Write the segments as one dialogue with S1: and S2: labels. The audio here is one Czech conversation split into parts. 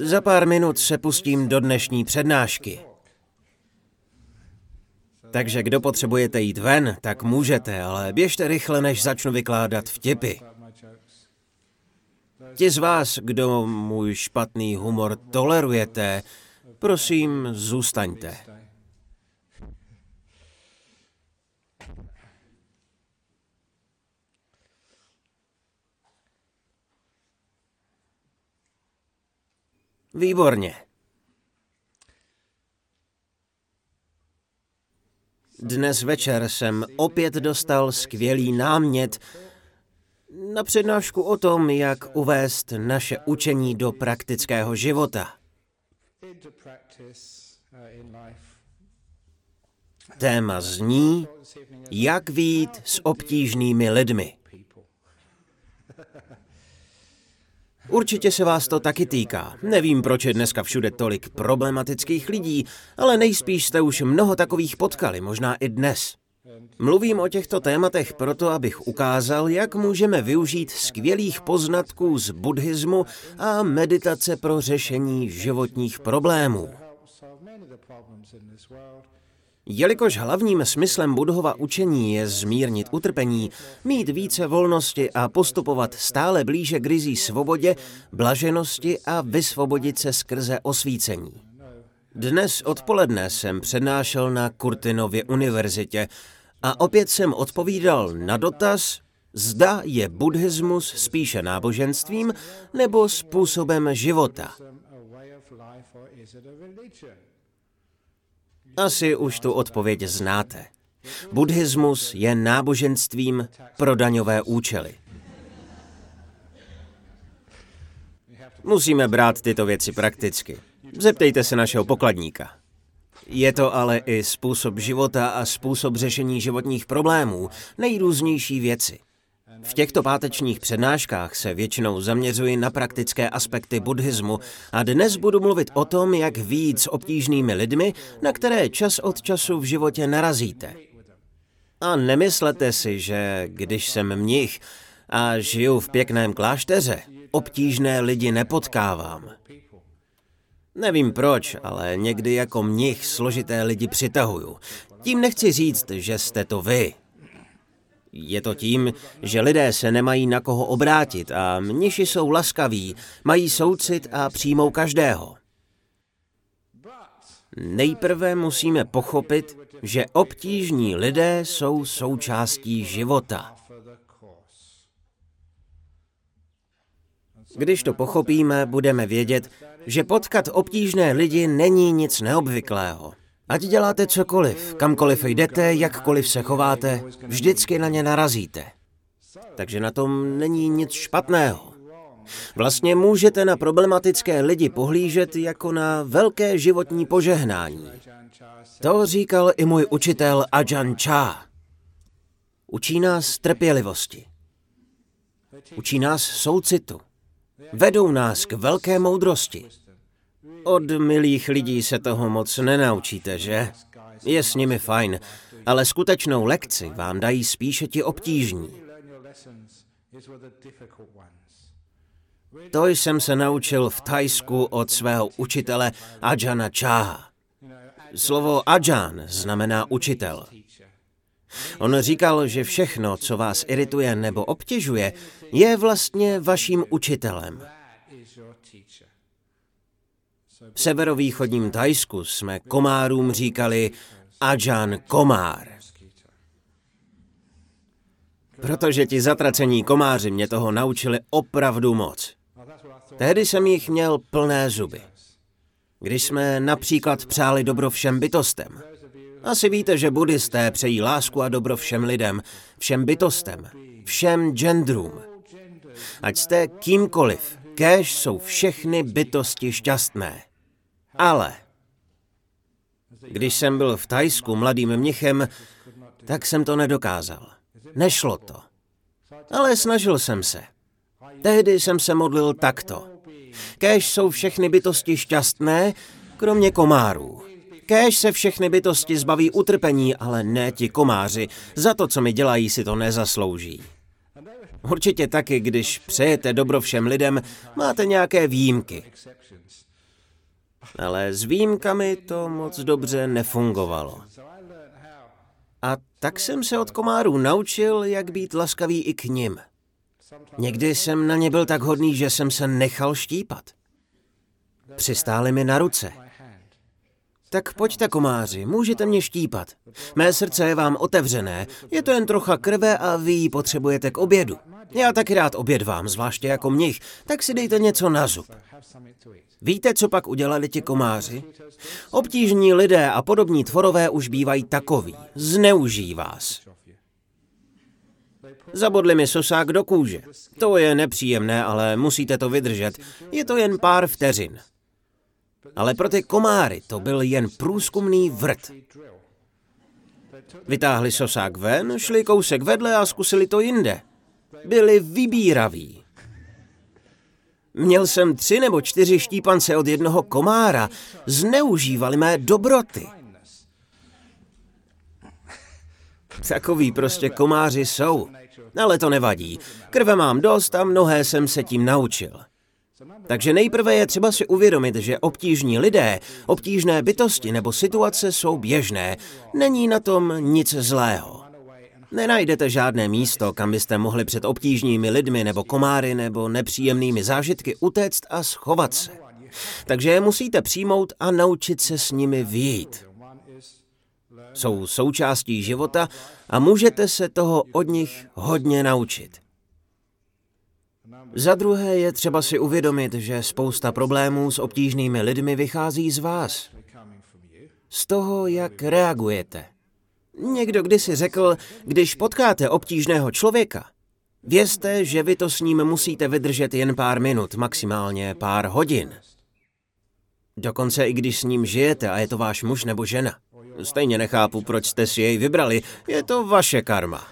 S1: Za pár minut se pustím do dnešní přednášky. Takže kdo potřebujete jít ven, tak můžete, ale běžte rychle, než začnu vykládat vtipy. Ti z vás, kdo můj špatný humor tolerujete, prosím, zůstaňte. Výborně. Dnes večer jsem opět dostal skvělý námět na přednášku o tom, jak uvést naše učení do praktického života. Téma zní, jak vít s obtížnými lidmi. Určitě se vás to taky týká. Nevím, proč je dneska všude tolik problematických lidí, ale nejspíš jste už mnoho takových potkali, možná i dnes. Mluvím o těchto tématech proto, abych ukázal, jak můžeme využít skvělých poznatků z buddhismu a meditace pro řešení životních problémů. Jelikož hlavním smyslem Budhova učení je zmírnit utrpení, mít více volnosti a postupovat stále blíže k rizí svobodě, blaženosti a vysvobodit se skrze osvícení. Dnes odpoledne jsem přednášel na Kurtinově univerzitě a opět jsem odpovídal na dotaz, zda je buddhismus spíše náboženstvím nebo způsobem života. Asi už tu odpověď znáte. Buddhismus je náboženstvím pro daňové účely. Musíme brát tyto věci prakticky. Zeptejte se našeho pokladníka. Je to ale i způsob života a způsob řešení životních problémů, nejrůznější věci. V těchto pátečních přednáškách se většinou zaměřuji na praktické aspekty buddhismu a dnes budu mluvit o tom, jak víc s obtížnými lidmi, na které čas od času v životě narazíte. A nemyslete si, že když jsem mnich a žiju v pěkném klášteře, obtížné lidi nepotkávám. Nevím proč, ale někdy jako mnich složité lidi přitahuju. Tím nechci říct, že jste to vy. Je to tím, že lidé se nemají na koho obrátit a mniši jsou laskaví, mají soucit a přijmou každého. Nejprve musíme pochopit, že obtížní lidé jsou součástí života. Když to pochopíme, budeme vědět, že potkat obtížné lidi není nic neobvyklého. Ať děláte cokoliv, kamkoliv jdete, jakkoliv se chováte, vždycky na ně narazíte. Takže na tom není nic špatného. Vlastně můžete na problematické lidi pohlížet jako na velké životní požehnání. To říkal i můj učitel Ajahn Chah. Učí nás trpělivosti. Učí nás soucitu. Vedou nás k velké moudrosti. Od milých lidí se toho moc nenaučíte, že? Je s nimi fajn, ale skutečnou lekci vám dají spíše ti obtížní. To jsem se naučil v Tajsku od svého učitele Ajana Cháha. Slovo Ajan znamená učitel. On říkal, že všechno, co vás irituje nebo obtěžuje, je vlastně vaším učitelem. V severovýchodním Tajsku jsme komárům říkali Ajan komár. Protože ti zatracení komáři mě toho naučili opravdu moc. Tehdy jsem jich měl plné zuby. Když jsme například přáli dobro všem bytostem. Asi víte, že buddhisté přejí lásku a dobro všem lidem, všem bytostem, všem genderům. Ať jste kýmkoliv, kéž jsou všechny bytosti šťastné. Ale když jsem byl v Tajsku mladým mnichem, tak jsem to nedokázal. Nešlo to. Ale snažil jsem se. Tehdy jsem se modlil takto. Kéž jsou všechny bytosti šťastné, kromě komárů. Kéž se všechny bytosti zbaví utrpení, ale ne ti komáři. Za to, co mi dělají, si to nezaslouží. Určitě taky, když přejete dobro všem lidem, máte nějaké výjimky. Ale s výjimkami to moc dobře nefungovalo. A tak jsem se od komárů naučil, jak být laskavý i k nim. Někdy jsem na ně byl tak hodný, že jsem se nechal štípat. Přistáli mi na ruce. Tak pojďte, komáři, můžete mě štípat. Mé srdce je vám otevřené, je to jen trocha krve a vy ji potřebujete k obědu. Já taky rád obědvám, zvláště jako mnich, tak si dejte něco na zub. Víte, co pak udělali ti komáři? Obtížní lidé a podobní tvorové už bývají takový. Zneužijí vás. Zabodli mi sosák do kůže. To je nepříjemné, ale musíte to vydržet. Je to jen pár vteřin. Ale pro ty komáry to byl jen průzkumný vrt. Vytáhli sosák ven, šli kousek vedle a zkusili to jinde. Byli vybíraví. Měl jsem tři nebo čtyři štípance od jednoho komára. Zneužívali mé dobroty. Takový prostě komáři jsou. Ale to nevadí. Krve mám dost a mnohé jsem se tím naučil. Takže nejprve je třeba si uvědomit, že obtížní lidé, obtížné bytosti nebo situace jsou běžné. Není na tom nic zlého. Nenajdete žádné místo, kam byste mohli před obtížnými lidmi nebo komáry nebo nepříjemnými zážitky utéct a schovat se. Takže je musíte přijmout a naučit se s nimi vyjít. Jsou součástí života a můžete se toho od nich hodně naučit. Za druhé je třeba si uvědomit, že spousta problémů s obtížnými lidmi vychází z vás. Z toho, jak reagujete. Někdo kdysi řekl, když potkáte obtížného člověka, vězte, že vy to s ním musíte vydržet jen pár minut, maximálně pár hodin. Dokonce i když s ním žijete a je to váš muž nebo žena. Stejně nechápu, proč jste si jej vybrali. Je to vaše karma.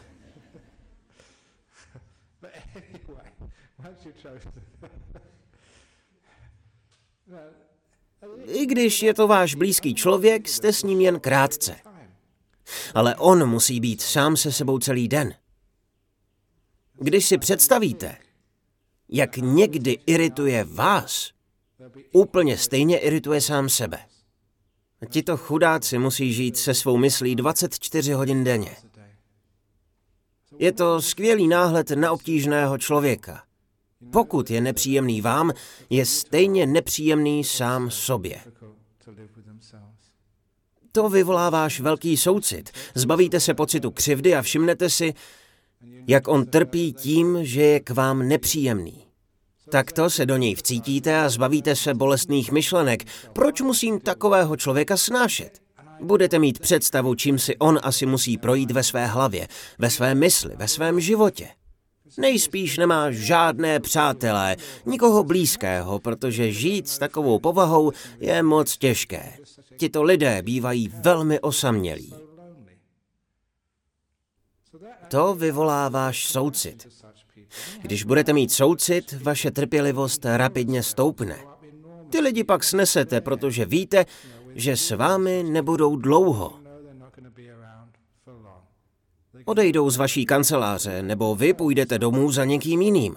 S1: I když je to váš blízký člověk, jste s ním jen krátce. Ale on musí být sám se sebou celý den. Když si představíte, jak někdy irituje vás, úplně stejně irituje sám sebe. Tito chudáci musí žít se svou myslí 24 hodin denně. Je to skvělý náhled na obtížného člověka. Pokud je nepříjemný vám, je stejně nepříjemný sám sobě. To vyvolá váš velký soucit. Zbavíte se pocitu křivdy a všimnete si, jak on trpí tím, že je k vám nepříjemný. Takto se do něj vcítíte a zbavíte se bolestných myšlenek. Proč musím takového člověka snášet? Budete mít představu, čím si on asi musí projít ve své hlavě, ve své mysli, ve svém životě. Nejspíš nemá žádné přátelé, nikoho blízkého, protože žít s takovou povahou je moc těžké. Tito lidé bývají velmi osamělí. To vyvolá váš soucit. Když budete mít soucit, vaše trpělivost rapidně stoupne. Ty lidi pak snesete, protože víte, že s vámi nebudou dlouho. Odejdou z vaší kanceláře, nebo vy půjdete domů za někým jiným.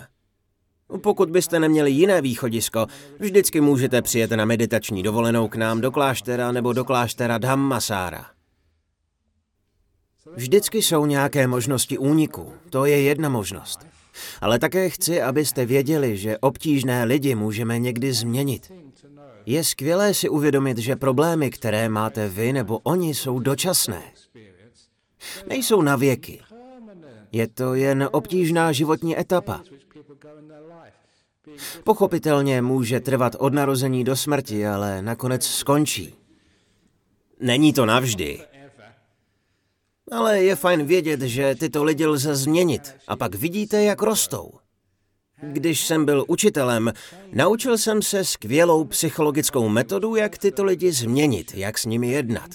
S1: Pokud byste neměli jiné východisko, vždycky můžete přijet na meditační dovolenou k nám do kláštera nebo do kláštera Dhammasára. Vždycky jsou nějaké možnosti úniku, to je jedna možnost. Ale také chci, abyste věděli, že obtížné lidi můžeme někdy změnit. Je skvělé si uvědomit, že problémy, které máte vy nebo oni, jsou dočasné. Nejsou na věky. Je to jen obtížná životní etapa. Pochopitelně může trvat od narození do smrti, ale nakonec skončí. Není to navždy. Ale je fajn vědět, že tyto lidi lze změnit a pak vidíte, jak rostou. Když jsem byl učitelem, naučil jsem se skvělou psychologickou metodu, jak tyto lidi změnit, jak s nimi jednat.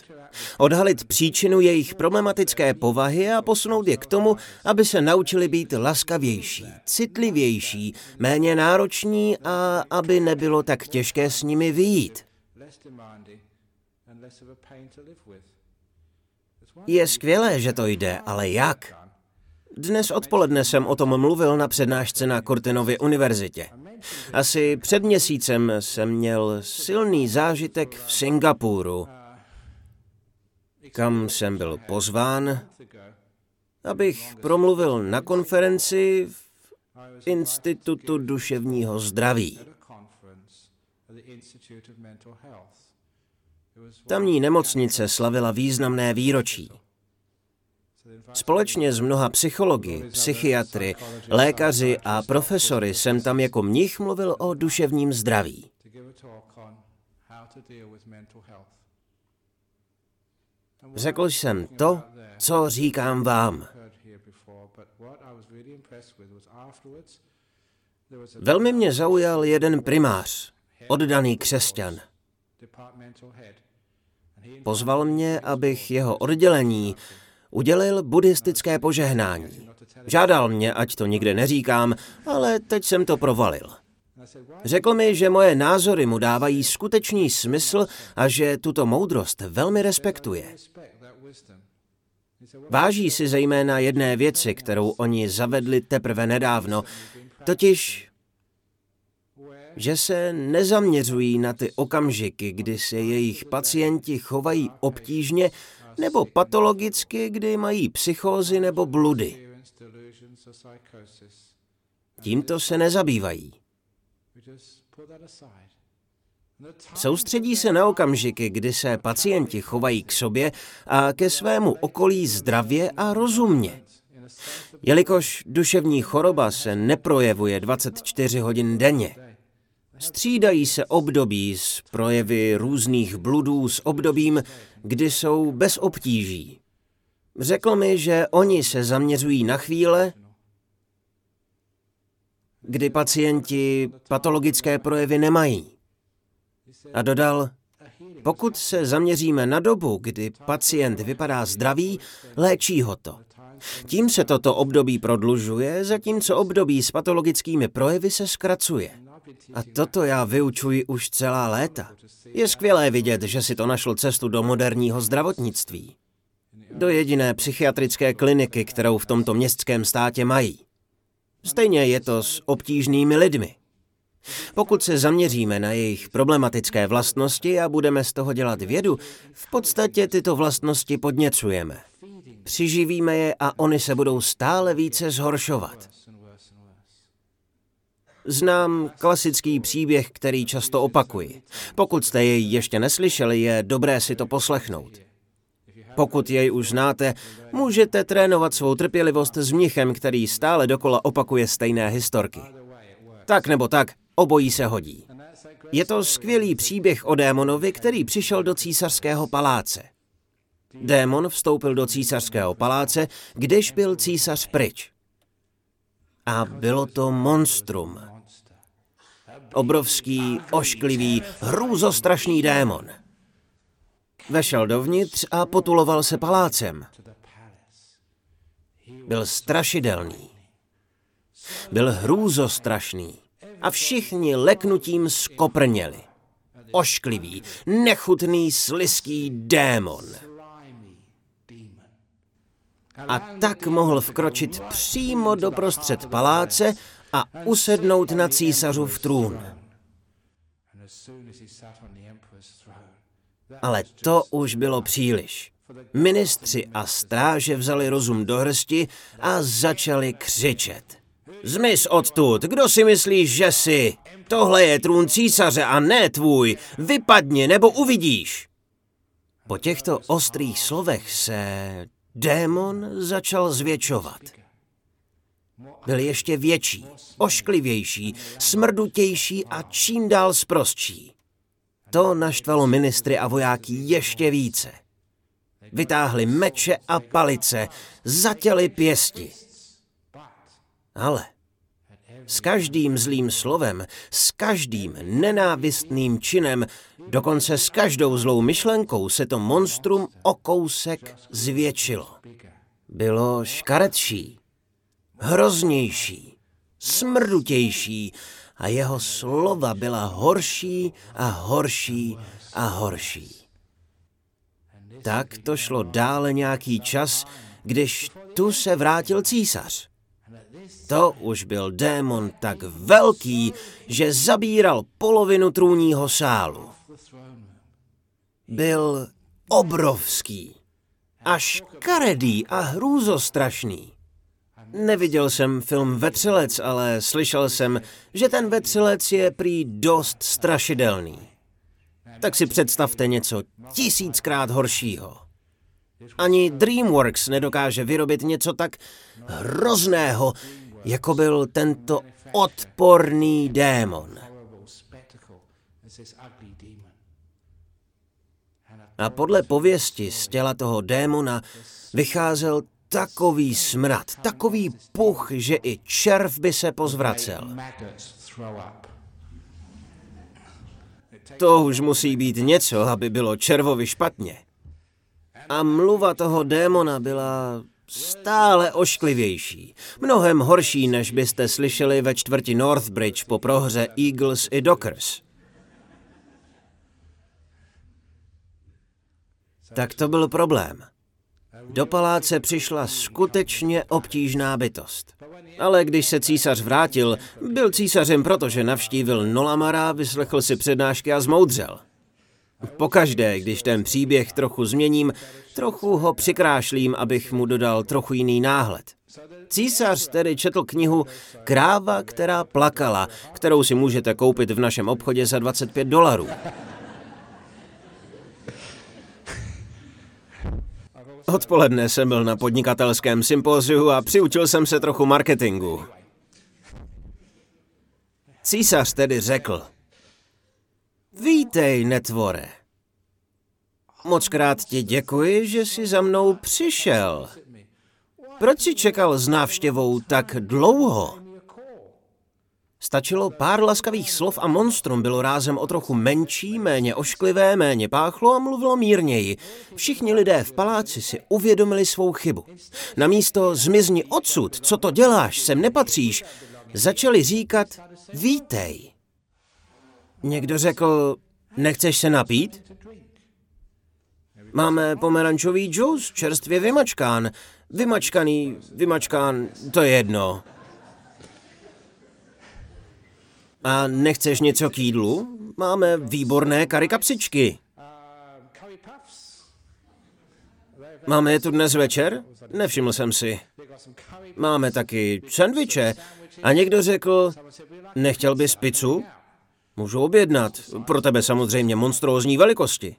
S1: Odhalit příčinu jejich problematické povahy a posunout je k tomu, aby se naučili být laskavější, citlivější, méně nároční a aby nebylo tak těžké s nimi vyjít. Je skvělé, že to jde, ale jak? Dnes odpoledne jsem o tom mluvil na přednášce na Cortinově univerzitě. Asi před měsícem jsem měl silný zážitek v Singapuru, kam jsem byl pozván, abych promluvil na konferenci v Institutu duševního zdraví. Tamní nemocnice slavila významné výročí. Společně s mnoha psychologi, psychiatry, lékaři a profesory jsem tam jako mnich mluvil o duševním zdraví. Řekl jsem to, co říkám vám. Velmi mě zaujal jeden primář, oddaný křesťan. Pozval mě, abych jeho oddělení udělil buddhistické požehnání. Žádal mě, ať to nikde neříkám, ale teď jsem to provalil. Řekl mi, že moje názory mu dávají skutečný smysl a že tuto moudrost velmi respektuje. Váží si zejména jedné věci, kterou oni zavedli teprve nedávno, totiž, že se nezaměřují na ty okamžiky, kdy se jejich pacienti chovají obtížně nebo patologicky, kdy mají psychózy nebo bludy. Tímto se nezabývají. Soustředí se na okamžiky, kdy se pacienti chovají k sobě a ke svému okolí zdravě a rozumně. Jelikož duševní choroba se neprojevuje 24 hodin denně, střídají se období s projevy různých bludů s obdobím, kdy jsou bez obtíží. Řekl mi, že oni se zaměřují na chvíle, kdy pacienti patologické projevy nemají. A dodal, pokud se zaměříme na dobu, kdy pacient vypadá zdravý, léčí ho to. Tím se toto období prodlužuje, zatímco období s patologickými projevy se zkracuje. A toto já vyučuji už celá léta. Je skvělé vidět, že si to našlo cestu do moderního zdravotnictví. Do jediné psychiatrické kliniky, kterou v tomto městském státě mají. Stejně je to s obtížnými lidmi. Pokud se zaměříme na jejich problematické vlastnosti a budeme z toho dělat vědu, v podstatě tyto vlastnosti podněcujeme. Přiživíme je a oni se budou stále více zhoršovat. Znám klasický příběh, který často opakuji. Pokud jste jej ještě neslyšeli, je dobré si to poslechnout. Pokud jej už znáte, můžete trénovat svou trpělivost s mnichem, který stále dokola opakuje stejné historky. Tak nebo tak, obojí se hodí. Je to skvělý příběh o démonovi, který přišel do císařského paláce. Démon vstoupil do císařského paláce, když byl císař pryč. A bylo to monstrum. Obrovský, ošklivý, hrůzostrašný démon. Vešel dovnitř a potuloval se palácem. Byl strašidelný. Byl hrůzostrašný. A všichni leknutím skoprněli. Ošklivý, nechutný, sliský démon. A tak mohl vkročit přímo do prostřed paláce a usednout na císařův trůn. Ale to už bylo příliš. Ministři a stráže vzali rozum do hrsti a začali křičet. Zmiz odtud, kdo si myslíš, že jsi? Tohle je trůn císaře a ne tvůj. Vypadni nebo uvidíš. Po těchto ostrých slovech se démon začal zvětšovat. Byl ještě větší, ošklivější, smrdutější a čím dál zprostší. To naštvalo ministry a vojáky ještě více. Vytáhli meče a palice, zatěli pěsti. Ale s každým zlým slovem, s každým nenávistným činem, dokonce s každou zlou myšlenkou se to monstrum o kousek zvětšilo. Bylo škaretší, hroznější, smrdutější a jeho slova byla horší a horší a horší. Tak to šlo dále nějaký čas, když tu se vrátil císař. To už byl démon tak velký, že zabíral polovinu trůního sálu. Byl obrovský, až karedý a hrůzostrašný. Neviděl jsem film Vetřelec, ale slyšel jsem, že ten vetřelec je prý dost strašidelný. Tak si představte něco tisíckrát horšího. Ani DreamWorks nedokáže vyrobit něco tak hrozného, jako byl tento odporný démon. A podle pověsti z těla toho démona vycházel takový smrad, takový puch, že i červ by se pozvracel. To už musí být něco, aby bylo červovi špatně. A mluva toho démona byla stále ošklivější. Mnohem horší, než byste slyšeli ve čtvrti Northbridge po prohře Eagles i Dockers. Tak to byl problém. Do paláce přišla skutečně obtížná bytost. Ale když se císař vrátil, byl císařem protože navštívil Nolamara, vyslechl si přednášky a zmoudřel. Pokaždé, když ten příběh trochu změním, trochu ho přikrášlím, abych mu dodal trochu jiný náhled. Císař tedy četl knihu Kráva, která plakala, kterou si můžete koupit v našem obchodě za 25 dolarů. Odpoledne jsem byl na podnikatelském sympóziu a přiučil jsem se trochu marketingu. Císař tedy řekl, Vítej, netvore. Moc krát ti děkuji, že jsi za mnou přišel. Proč jsi čekal s návštěvou tak dlouho? Stačilo pár laskavých slov a monstrum bylo rázem o trochu menší, méně ošklivé, méně páchlo a mluvilo mírněji. Všichni lidé v paláci si uvědomili svou chybu. Na místo zmizni odsud, co to děláš, sem nepatříš, začali říkat vítej. Někdo řekl, nechceš se napít? Máme pomerančový džus, čerstvě vymačkán. Vymačkaný, vymačkán, to je jedno. A nechceš něco k jídlu? Máme výborné kary kapsičky. Máme je tu dnes večer? Nevšiml jsem si. Máme taky sendviče. A někdo řekl, nechtěl bys pizzu? Můžu objednat. Pro tebe samozřejmě monstrózní velikosti.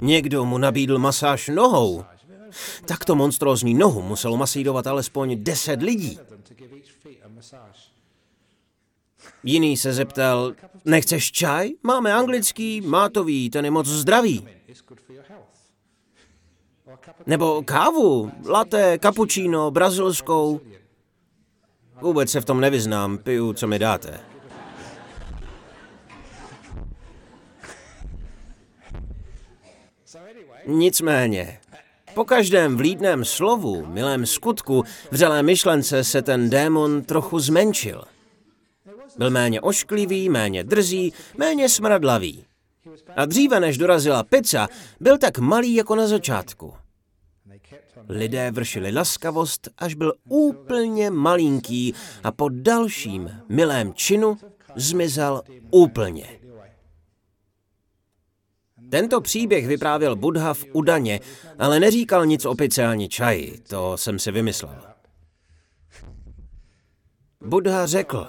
S1: Někdo mu nabídl masáž nohou. Takto monstrózní nohu muselo masírovat alespoň deset lidí. Jiný se zeptal, nechceš čaj? Máme anglický, mátový, ten je moc zdravý. Nebo kávu, latte, cappuccino, brazilskou. Vůbec se v tom nevyznám, piju, co mi dáte. Nicméně, po každém vlídném slovu, milém skutku, vřelé myšlence se ten démon trochu zmenšil. Byl méně ošklivý, méně drzý, méně smradlavý. A dříve, než dorazila pizza, byl tak malý jako na začátku. Lidé vršili laskavost, až byl úplně malinký a po dalším milém činu zmizel úplně. Tento příběh vyprávěl Buddha v Udaně, ale neříkal nic o pice ani čaji, to jsem si vymyslel. Buddha řekl,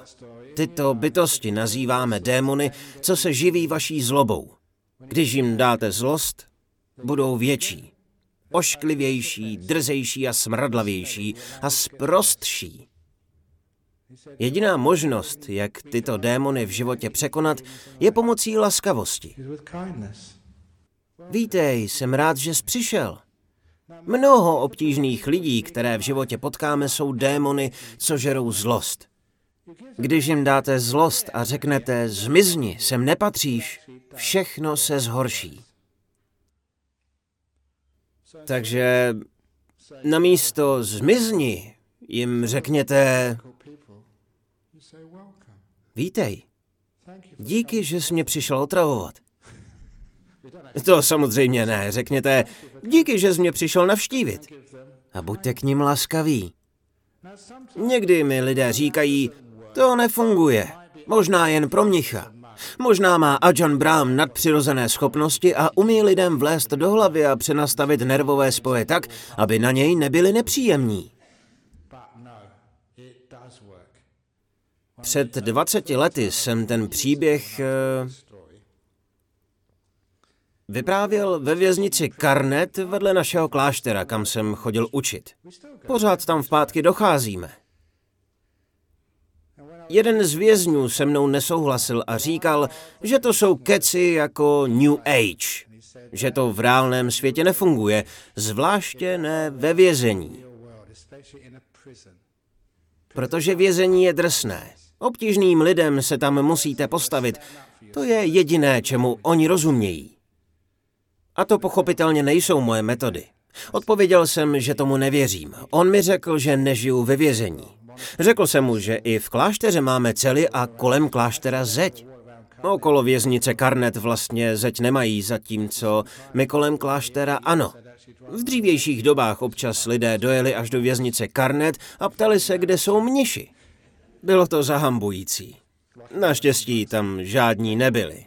S1: tyto bytosti nazýváme démony, co se živí vaší zlobou. Když jim dáte zlost, budou větší, ošklivější, drzejší a smradlavější a sprostší. Jediná možnost, jak tyto démony v životě překonat, je pomocí laskavosti. Vítej, jsem rád, že jsi přišel. Mnoho obtížných lidí, které v životě potkáme, jsou démony, co žerou zlost. Když jim dáte zlost a řeknete, zmizni, sem nepatříš, všechno se zhorší. Takže na místo zmizni jim řekněte, vítej, díky, že jsi mě přišel otravovat. To samozřejmě ne. Řekněte, díky, že jsi mě přišel navštívit. A buďte k ním laskaví. Někdy mi lidé říkají, to nefunguje, možná jen pro mnicha. Možná má Ajan Brahm nadpřirozené schopnosti a umí lidem vlézt do hlavy a přenastavit nervové spoje tak, aby na něj nebyli nepříjemní. Před 20 lety jsem ten příběh eh, vyprávěl ve věznici Karnet vedle našeho kláštera, kam jsem chodil učit. Pořád tam v pátky docházíme. Jeden z vězňů se mnou nesouhlasil a říkal, že to jsou keci jako New Age, že to v reálném světě nefunguje, zvláště ne ve vězení. Protože vězení je drsné. Obtížným lidem se tam musíte postavit. To je jediné, čemu oni rozumějí. A to pochopitelně nejsou moje metody. Odpověděl jsem, že tomu nevěřím. On mi řekl, že nežiju ve vězení. Řekl jsem mu, že i v klášteře máme cely a kolem kláštera zeď. Okolo věznice Karnet vlastně zeď nemají, zatímco my kolem kláštera ano. V dřívějších dobách občas lidé dojeli až do věznice Karnet a ptali se, kde jsou mniši. Bylo to zahambující. Naštěstí tam žádní nebyli.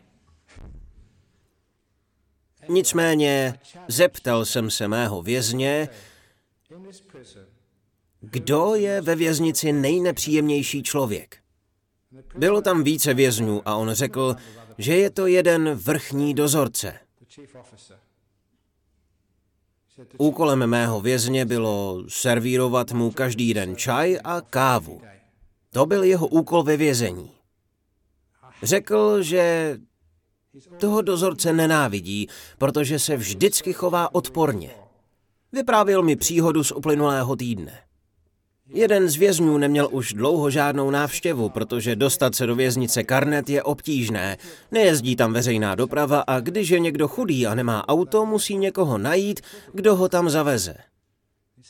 S1: Nicméně zeptal jsem se mého vězně, kdo je ve věznici nejnepříjemnější člověk. Bylo tam více vězňů a on řekl, že je to jeden vrchní dozorce. Úkolem mého vězně bylo servírovat mu každý den čaj a kávu. To byl jeho úkol ve vězení. Řekl, že toho dozorce nenávidí, protože se vždycky chová odporně. Vyprávěl mi příhodu z uplynulého týdne. Jeden z vězňů neměl už dlouho žádnou návštěvu, protože dostat se do věznice Karnet je obtížné. Nejezdí tam veřejná doprava a když je někdo chudý a nemá auto, musí někoho najít, kdo ho tam zaveze.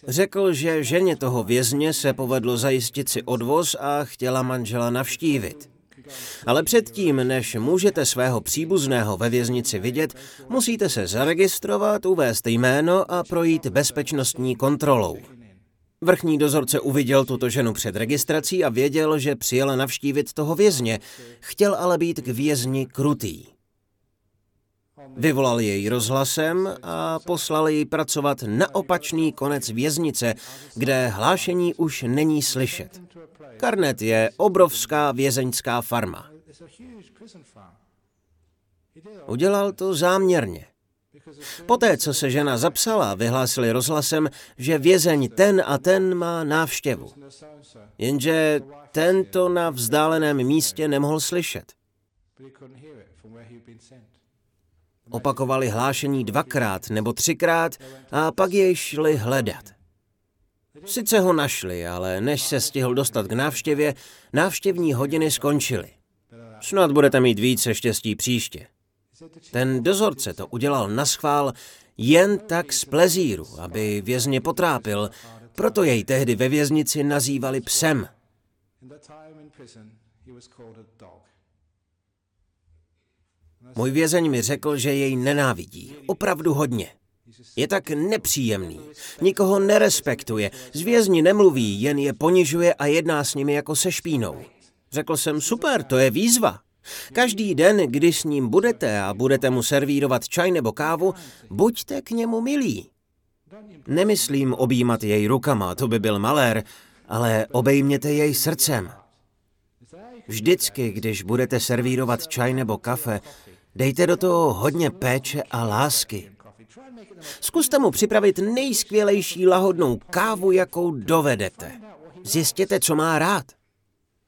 S1: Řekl, že ženě toho vězně se povedlo zajistit si odvoz a chtěla manžela navštívit. Ale předtím, než můžete svého příbuzného ve věznici vidět, musíte se zaregistrovat, uvést jméno a projít bezpečnostní kontrolou. Vrchní dozorce uviděl tuto ženu před registrací a věděl, že přijela navštívit toho vězně. Chtěl ale být k vězni krutý. Vyvolal jej rozhlasem a poslal jej pracovat na opačný konec věznice, kde hlášení už není slyšet. Karnet je obrovská vězeňská farma. Udělal to záměrně. Poté, co se žena zapsala, vyhlásili rozhlasem, že vězeň ten a ten má návštěvu. Jenže tento na vzdáleném místě nemohl slyšet. Opakovali hlášení dvakrát nebo třikrát a pak jej šli hledat. Sice ho našli, ale než se stihl dostat k návštěvě, návštěvní hodiny skončily. Snad budete mít více štěstí příště. Ten dozorce to udělal na schvál jen tak z plezíru, aby vězně potrápil, proto jej tehdy ve věznici nazývali psem. Můj vězeň mi řekl, že jej nenávidí. Opravdu hodně. Je tak nepříjemný. Nikoho nerespektuje. Z vězni nemluví, jen je ponižuje a jedná s nimi jako se špínou. Řekl jsem, super, to je výzva. Každý den, když s ním budete a budete mu servírovat čaj nebo kávu, buďte k němu milí. Nemyslím objímat jej rukama, to by byl malér, ale obejměte jej srdcem. Vždycky, když budete servírovat čaj nebo kafe, dejte do toho hodně péče a lásky. Zkuste mu připravit nejskvělejší lahodnou kávu, jakou dovedete. Zjistěte, co má rád.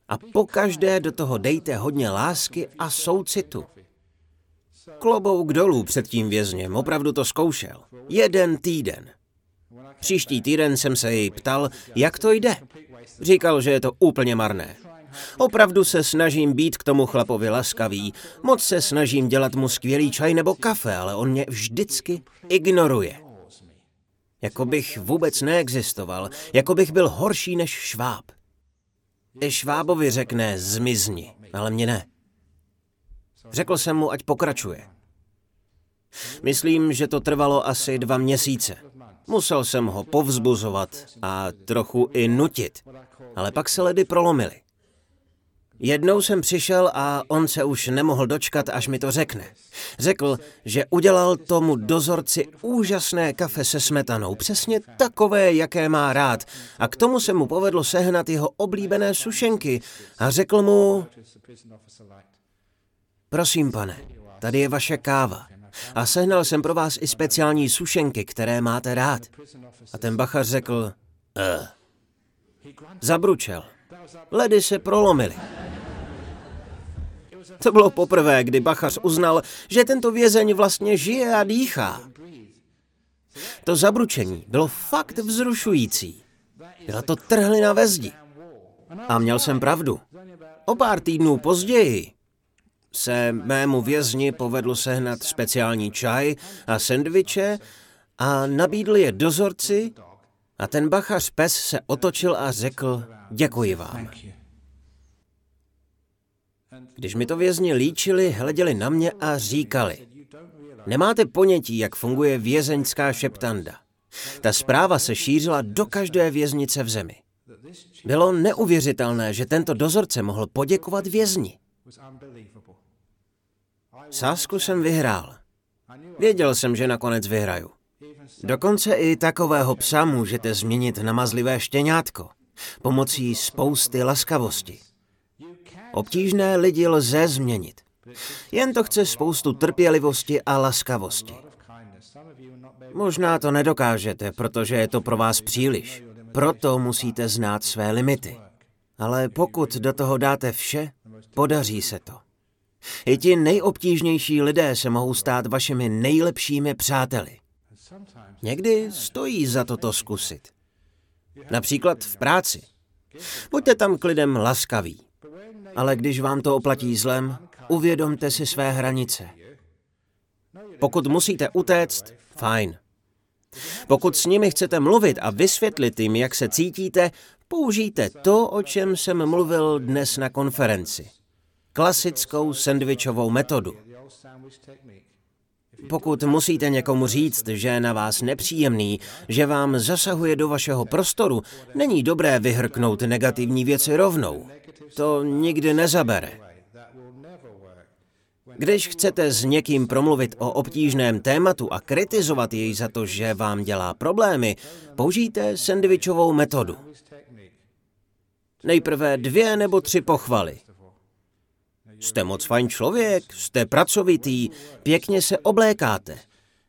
S1: A pokaždé do toho dejte hodně lásky a soucitu. Klobouk dolů před tím vězněm, opravdu to zkoušel. Jeden týden. Příští týden jsem se jej ptal, jak to jde. Říkal, že je to úplně marné. Opravdu se snažím být k tomu chlapovi laskavý, moc se snažím dělat mu skvělý čaj nebo kafe, ale on mě vždycky ignoruje. Jako bych vůbec neexistoval, jako bych byl horší než šváb. I švábovi řekne zmizni, ale mě ne. Řekl jsem mu, ať pokračuje. Myslím, že to trvalo asi dva měsíce. Musel jsem ho povzbuzovat a trochu i nutit, ale pak se ledy prolomily. Jednou jsem přišel a on se už nemohl dočkat, až mi to řekne. Řekl, že udělal tomu dozorci úžasné kafe se smetanou, přesně takové, jaké má rád. A k tomu se mu povedlo sehnat jeho oblíbené sušenky. A řekl mu, prosím pane, tady je vaše káva. A sehnal jsem pro vás i speciální sušenky, které máte rád. A ten bachař řekl, eh. Zabručel. Ledy se prolomily. To bylo poprvé, kdy Bachař uznal, že tento vězeň vlastně žije a dýchá. To zabručení bylo fakt vzrušující. Byla to trhlina ve zdi. A měl jsem pravdu. O pár týdnů později se mému vězni povedlo sehnat speciální čaj a sendviče a nabídl je dozorci a ten bachař pes se otočil a řekl děkuji vám. Když mi to vězni líčili, hleděli na mě a říkali, nemáte ponětí, jak funguje vězeňská šeptanda. Ta zpráva se šířila do každé věznice v zemi. Bylo neuvěřitelné, že tento dozorce mohl poděkovat vězni. Sásku jsem vyhrál. Věděl jsem, že nakonec vyhraju. Dokonce i takového psa můžete změnit na mazlivé štěňátko pomocí spousty laskavosti. Obtížné lidi lze změnit. Jen to chce spoustu trpělivosti a laskavosti. Možná to nedokážete, protože je to pro vás příliš. Proto musíte znát své limity. Ale pokud do toho dáte vše, podaří se to. I ti nejobtížnější lidé se mohou stát vašimi nejlepšími přáteli. Někdy stojí za to to zkusit. Například v práci. Buďte tam k lidem laskaví. Ale když vám to oplatí zlem, uvědomte si své hranice. Pokud musíte utéct, fajn. Pokud s nimi chcete mluvit a vysvětlit jim, jak se cítíte, použijte to, o čem jsem mluvil dnes na konferenci. Klasickou sendvičovou metodu. Pokud musíte někomu říct, že je na vás nepříjemný, že vám zasahuje do vašeho prostoru, není dobré vyhrknout negativní věci rovnou. To nikdy nezabere. Když chcete s někým promluvit o obtížném tématu a kritizovat jej za to, že vám dělá problémy, použijte sendvičovou metodu. Nejprve dvě nebo tři pochvaly. Jste moc fajn člověk, jste pracovitý, pěkně se oblékáte.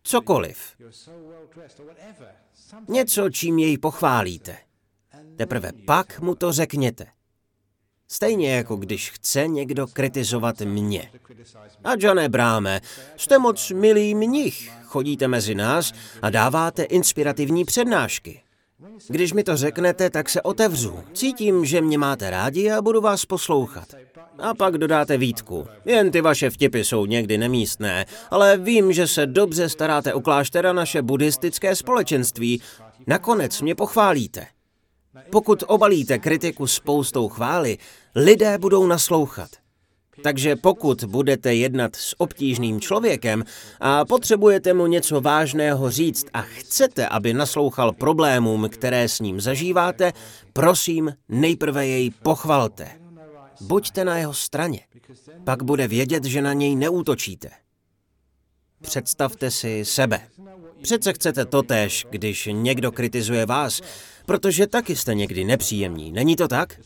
S1: Cokoliv. Něco, čím jej pochválíte. Teprve pak mu to řekněte. Stejně jako když chce někdo kritizovat mě. A Johne Bráme, jste moc milý mnich, chodíte mezi nás a dáváte inspirativní přednášky. Když mi to řeknete, tak se otevřu. Cítím, že mě máte rádi a budu vás poslouchat. A pak dodáte výtku. Jen ty vaše vtipy jsou někdy nemístné, ale vím, že se dobře staráte o kláštera naše buddhistické společenství. Nakonec mě pochválíte. Pokud obalíte kritiku spoustou chvály, lidé budou naslouchat. Takže pokud budete jednat s obtížným člověkem a potřebujete mu něco vážného říct a chcete, aby naslouchal problémům, které s ním zažíváte, prosím, nejprve jej pochvalte. Buďte na jeho straně. Pak bude vědět, že na něj neútočíte. Představte si sebe. Přece chcete totéž, když někdo kritizuje vás, protože taky jste někdy nepříjemní, není to tak?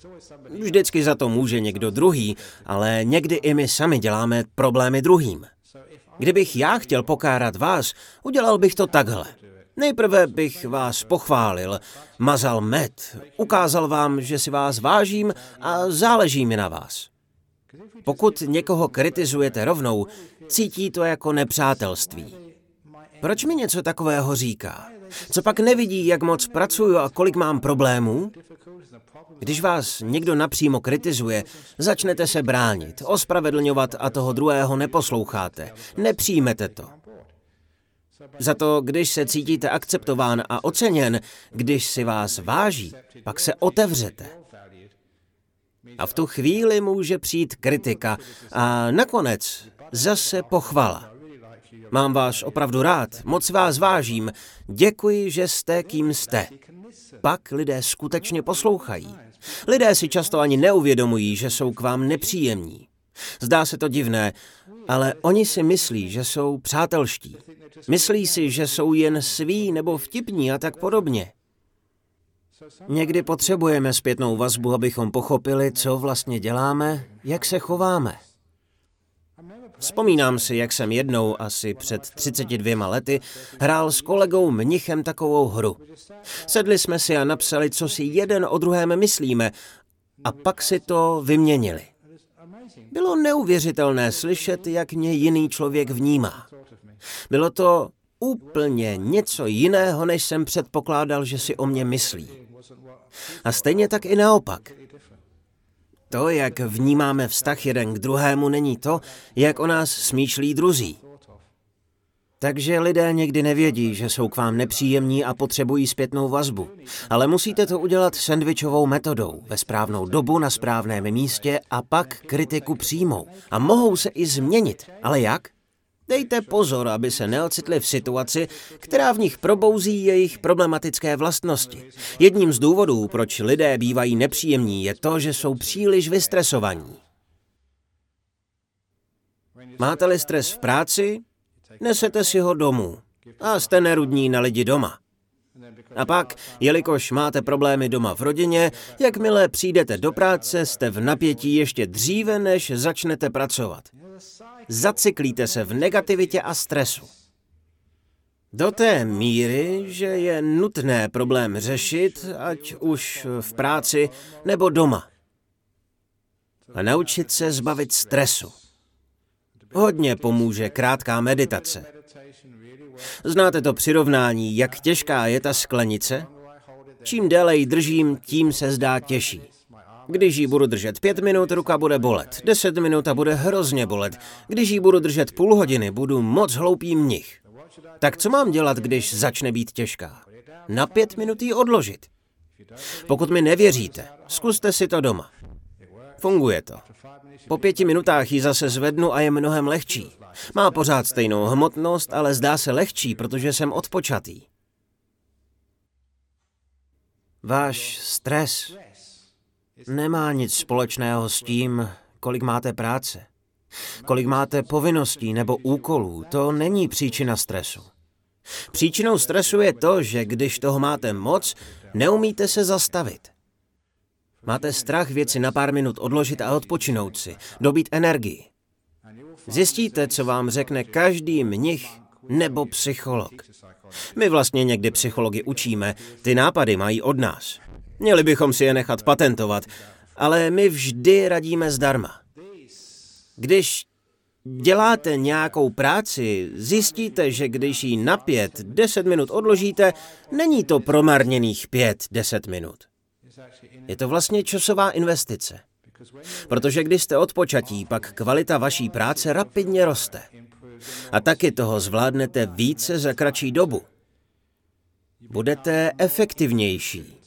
S1: Vždycky za to může někdo druhý, ale někdy i my sami děláme problémy druhým. Kdybych já chtěl pokárat vás, udělal bych to takhle. Nejprve bych vás pochválil, mazal med, ukázal vám, že si vás vážím a záleží mi na vás. Pokud někoho kritizujete rovnou, cítí to jako nepřátelství. Proč mi něco takového říká? Co pak nevidí, jak moc pracuju a kolik mám problémů? Když vás někdo napřímo kritizuje, začnete se bránit, ospravedlňovat a toho druhého neposloucháte. Nepřijmete to. Za to, když se cítíte akceptován a oceněn, když si vás váží, pak se otevřete. A v tu chvíli může přijít kritika a nakonec zase pochvala. Mám vás opravdu rád, moc vás vážím. Děkuji, že jste kým jste. Pak lidé skutečně poslouchají. Lidé si často ani neuvědomují, že jsou k vám nepříjemní. Zdá se to divné, ale oni si myslí, že jsou přátelští. Myslí si, že jsou jen sví nebo vtipní a tak podobně. Někdy potřebujeme zpětnou vazbu, abychom pochopili, co vlastně děláme, jak se chováme. Vzpomínám si, jak jsem jednou, asi před 32 lety, hrál s kolegou mnichem takovou hru. Sedli jsme si a napsali, co si jeden o druhém myslíme, a pak si to vyměnili. Bylo neuvěřitelné slyšet, jak mě jiný člověk vnímá. Bylo to úplně něco jiného, než jsem předpokládal, že si o mě myslí. A stejně tak i naopak. To, jak vnímáme vztah jeden k druhému, není to, jak o nás smýšlí druzí. Takže lidé někdy nevědí, že jsou k vám nepříjemní a potřebují zpětnou vazbu. Ale musíte to udělat sendvičovou metodou, ve správnou dobu, na správném místě a pak kritiku přijmou. A mohou se i změnit. Ale jak? Dejte pozor, aby se neocitli v situaci, která v nich probouzí jejich problematické vlastnosti. Jedním z důvodů, proč lidé bývají nepříjemní, je to, že jsou příliš vystresovaní. Máte-li stres v práci, nesete si ho domů a jste nerudní na lidi doma. A pak, jelikož máte problémy doma v rodině, jakmile přijdete do práce, jste v napětí ještě dříve, než začnete pracovat. Zacyklíte se v negativitě a stresu. Do té míry, že je nutné problém řešit, ať už v práci nebo doma. A naučit se zbavit stresu. Hodně pomůže krátká meditace. Znáte to přirovnání, jak těžká je ta sklenice? Čím déle ji držím, tím se zdá těžší. Když ji budu držet pět minut, ruka bude bolet. Deset minut a bude hrozně bolet. Když ji budu držet půl hodiny, budu moc hloupý mnich. Tak co mám dělat, když začne být těžká? Na pět minut ji odložit. Pokud mi nevěříte, zkuste si to doma. Funguje to. Po pěti minutách ji zase zvednu a je mnohem lehčí. Má pořád stejnou hmotnost, ale zdá se lehčí, protože jsem odpočatý. Váš stres nemá nic společného s tím, kolik máte práce. Kolik máte povinností nebo úkolů, to není příčina stresu. Příčinou stresu je to, že když toho máte moc, neumíte se zastavit. Máte strach věci na pár minut odložit a odpočinout si, dobít energii. Zjistíte, co vám řekne každý mnich nebo psycholog. My vlastně někdy psychologi učíme, ty nápady mají od nás. Měli bychom si je nechat patentovat, ale my vždy radíme zdarma. Když děláte nějakou práci, zjistíte, že když ji na pět, deset minut odložíte, není to promarněných pět, deset minut. Je to vlastně časová investice. Protože když jste odpočatí, pak kvalita vaší práce rapidně roste. A taky toho zvládnete více za kratší dobu. Budete efektivnější.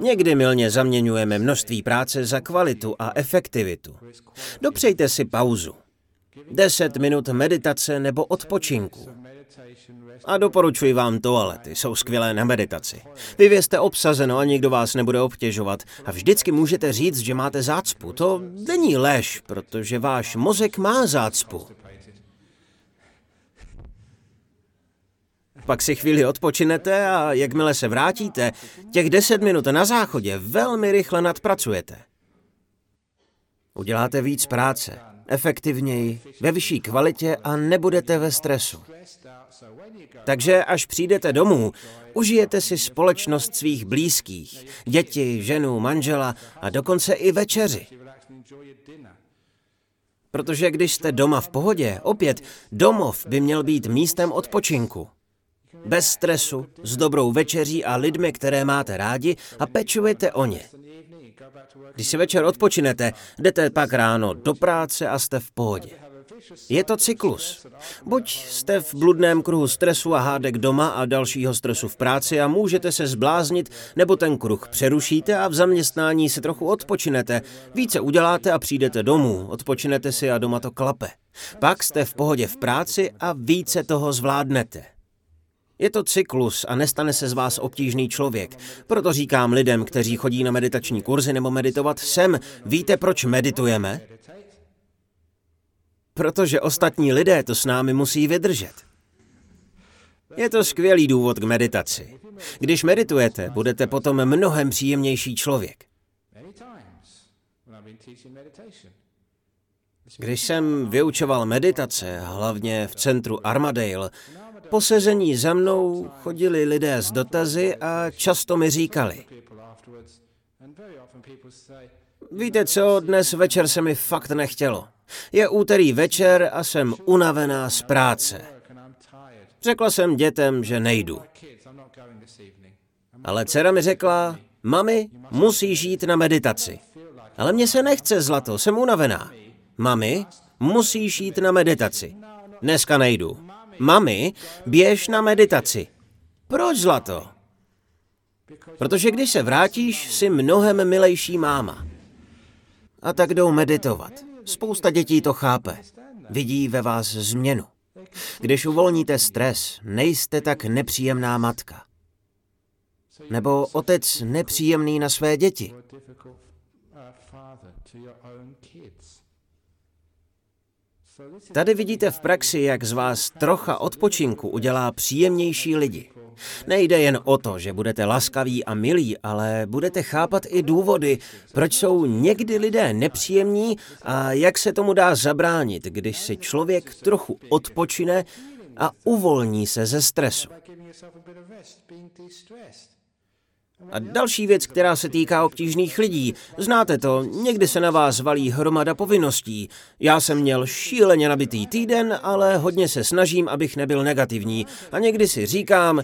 S1: Někdy milně zaměňujeme množství práce za kvalitu a efektivitu. Dopřejte si pauzu. Deset minut meditace nebo odpočinku. A doporučuji vám toalety, jsou skvělé na meditaci. Vy jste obsazeno a nikdo vás nebude obtěžovat. A vždycky můžete říct, že máte zácpu. To není lež, protože váš mozek má zácpu. Pak si chvíli odpočinete a jakmile se vrátíte, těch deset minut na záchodě velmi rychle nadpracujete. Uděláte víc práce, efektivněji, ve vyšší kvalitě a nebudete ve stresu. Takže až přijdete domů, užijete si společnost svých blízkých, děti, ženu, manžela a dokonce i večeři. Protože když jste doma v pohodě, opět, domov by měl být místem odpočinku. Bez stresu, s dobrou večeří a lidmi, které máte rádi a pečujete o ně. Když si večer odpočinete, jdete pak ráno do práce a jste v pohodě. Je to cyklus. Buď jste v bludném kruhu stresu a hádek doma a dalšího stresu v práci a můžete se zbláznit, nebo ten kruh přerušíte a v zaměstnání si trochu odpočinete, více uděláte a přijdete domů, odpočinete si a doma to klape. Pak jste v pohodě v práci a více toho zvládnete. Je to cyklus a nestane se z vás obtížný člověk. Proto říkám lidem, kteří chodí na meditační kurzy nebo meditovat sem, víte, proč meditujeme? Protože ostatní lidé to s námi musí vydržet. Je to skvělý důvod k meditaci. Když meditujete, budete potom mnohem příjemnější člověk. Když jsem vyučoval meditace, hlavně v centru Armadale, po sezení za mnou chodili lidé s dotazy a často mi říkali, víte co, dnes večer se mi fakt nechtělo. Je úterý večer a jsem unavená z práce. Řekla jsem dětem, že nejdu. Ale dcera mi řekla, mami, musíš jít na meditaci. Ale mně se nechce, zlato, jsem unavená. Mami, musíš jít na meditaci. Dneska nejdu. Mami, běž na meditaci. Proč, zlato? Protože když se vrátíš, jsi mnohem milejší máma. A tak jdou meditovat. Spousta dětí to chápe. Vidí ve vás změnu. Když uvolníte stres, nejste tak nepříjemná matka. Nebo otec nepříjemný na své děti. Tady vidíte v praxi, jak z vás trocha odpočinku udělá příjemnější lidi. Nejde jen o to, že budete laskaví a milí, ale budete chápat i důvody, proč jsou někdy lidé nepříjemní a jak se tomu dá zabránit, když si člověk trochu odpočine a uvolní se ze stresu. A další věc, která se týká obtížných lidí. Znáte to, někdy se na vás valí hromada povinností. Já jsem měl šíleně nabitý týden, ale hodně se snažím, abych nebyl negativní. A někdy si říkám,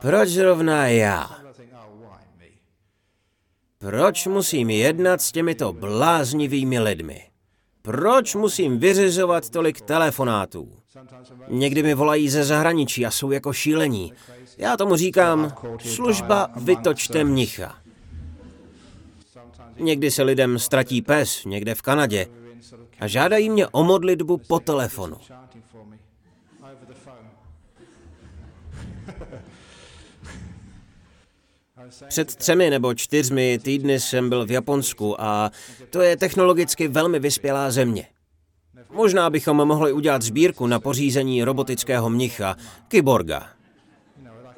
S1: proč zrovna já? Proč musím jednat s těmito bláznivými lidmi? Proč musím vyřizovat tolik telefonátů? Někdy mi volají ze zahraničí a jsou jako šílení. Já tomu říkám služba vytočte mnicha. Někdy se lidem ztratí pes někde v Kanadě a žádají mě o modlitbu po telefonu. Před třemi nebo čtyřmi týdny jsem byl v Japonsku a to je technologicky velmi vyspělá země. Možná bychom mohli udělat sbírku na pořízení robotického mnicha, kyborga.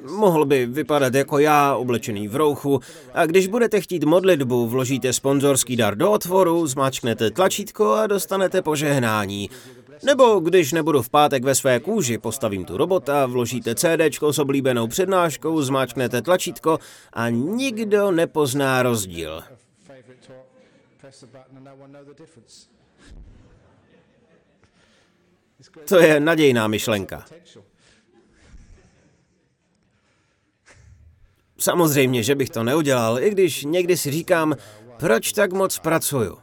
S1: Mohl by vypadat jako já, oblečený v rouchu, a když budete chtít modlitbu, vložíte sponzorský dar do otvoru, zmáčknete tlačítko a dostanete požehnání. Nebo když nebudu v pátek ve své kůži, postavím tu robota, vložíte CDčko s oblíbenou přednáškou, zmáčknete tlačítko a nikdo nepozná rozdíl. To je nadějná myšlenka. Samozřejmě, že bych to neudělal, i když někdy si říkám, proč tak moc pracuju.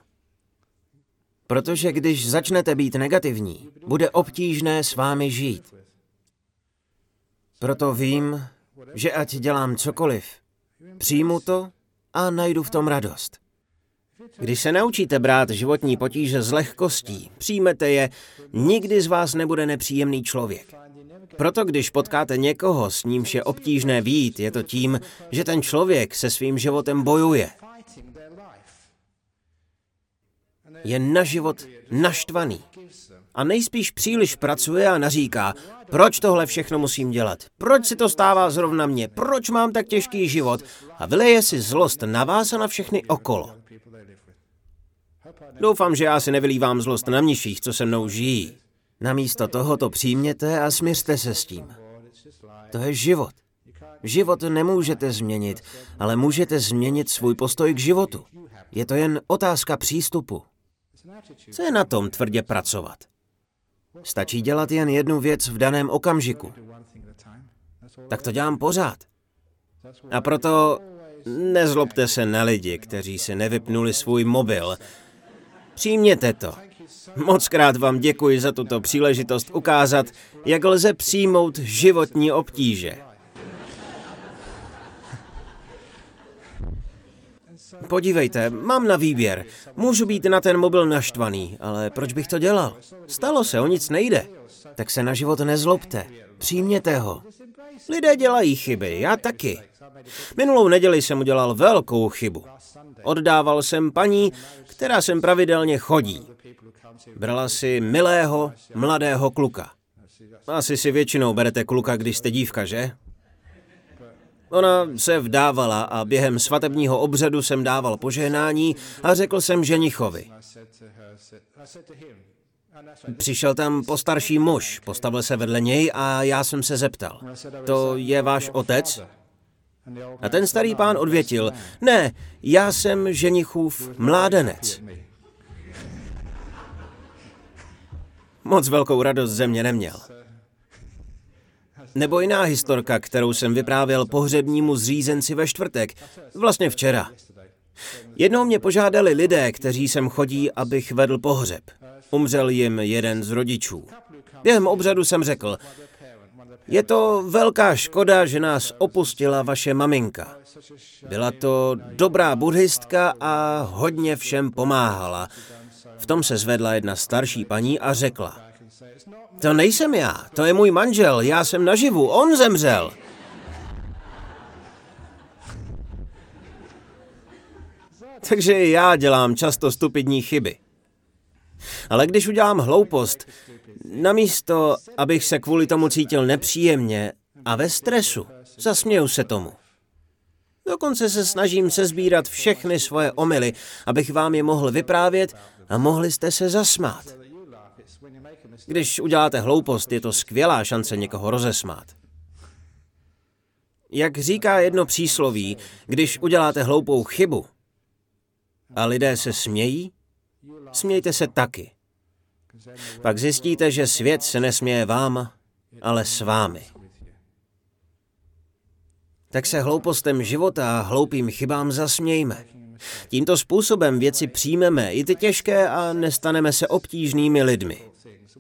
S1: Protože když začnete být negativní, bude obtížné s vámi žít. Proto vím, že ať dělám cokoliv, přijmu to a najdu v tom radost. Když se naučíte brát životní potíže s lehkostí, přijmete je, nikdy z vás nebude nepříjemný člověk. Proto když potkáte někoho, s nímž je obtížné výjít, je to tím, že ten člověk se svým životem bojuje. Je na život naštvaný. A nejspíš příliš pracuje a naříká, proč tohle všechno musím dělat? Proč si to stává zrovna mně? Proč mám tak těžký život? A vyleje si zlost na vás a na všechny okolo. Doufám, že já si nevylívám zlost na mniších, co se mnou žijí. Namísto toho to přijměte a směřte se s tím. To je život. Život nemůžete změnit, ale můžete změnit svůj postoj k životu. Je to jen otázka přístupu. Co je na tom tvrdě pracovat? Stačí dělat jen jednu věc v daném okamžiku. Tak to dělám pořád. A proto nezlobte se na lidi, kteří si nevypnuli svůj mobil. Přijměte to. Moc krát vám děkuji za tuto příležitost ukázat, jak lze přijmout životní obtíže. Podívejte, mám na výběr. Můžu být na ten mobil naštvaný, ale proč bych to dělal? Stalo se, o nic nejde. Tak se na život nezlobte. Přijměte ho. Lidé dělají chyby, já taky. Minulou neděli jsem udělal velkou chybu. Oddával jsem paní, která sem pravidelně chodí. Brala si milého, mladého kluka. Asi si většinou berete kluka, když jste dívka, že? Ona se vdávala a během svatebního obřadu jsem dával požehnání a řekl jsem ženichovi. Přišel tam postarší muž, postavil se vedle něj a já jsem se zeptal. To je váš otec? A ten starý pán odvětil, ne, já jsem ženichův mládenec. Moc velkou radost ze mě neměl. Nebo jiná historka, kterou jsem vyprávěl pohřebnímu zřízenci ve čtvrtek, vlastně včera. Jednou mě požádali lidé, kteří sem chodí, abych vedl pohřeb. Umřel jim jeden z rodičů. Během obřadu jsem řekl, je to velká škoda, že nás opustila vaše maminka. Byla to dobrá buddhistka a hodně všem pomáhala. V tom se zvedla jedna starší paní a řekla, to nejsem já, to je můj manžel, já jsem naživu, on zemřel. Takže já dělám často stupidní chyby. Ale když udělám hloupost, namísto, abych se kvůli tomu cítil nepříjemně a ve stresu, zasměju se tomu. Dokonce se snažím sezbírat všechny svoje omily, abych vám je mohl vyprávět a mohli jste se zasmát. Když uděláte hloupost, je to skvělá šance někoho rozesmát. Jak říká jedno přísloví, když uděláte hloupou chybu a lidé se smějí, smějte se taky. Pak zjistíte, že svět se nesměje vám, ale s vámi. Tak se hloupostem života a hloupým chybám zasmějme. Tímto způsobem věci přijmeme, i ty těžké, a nestaneme se obtížnými lidmi.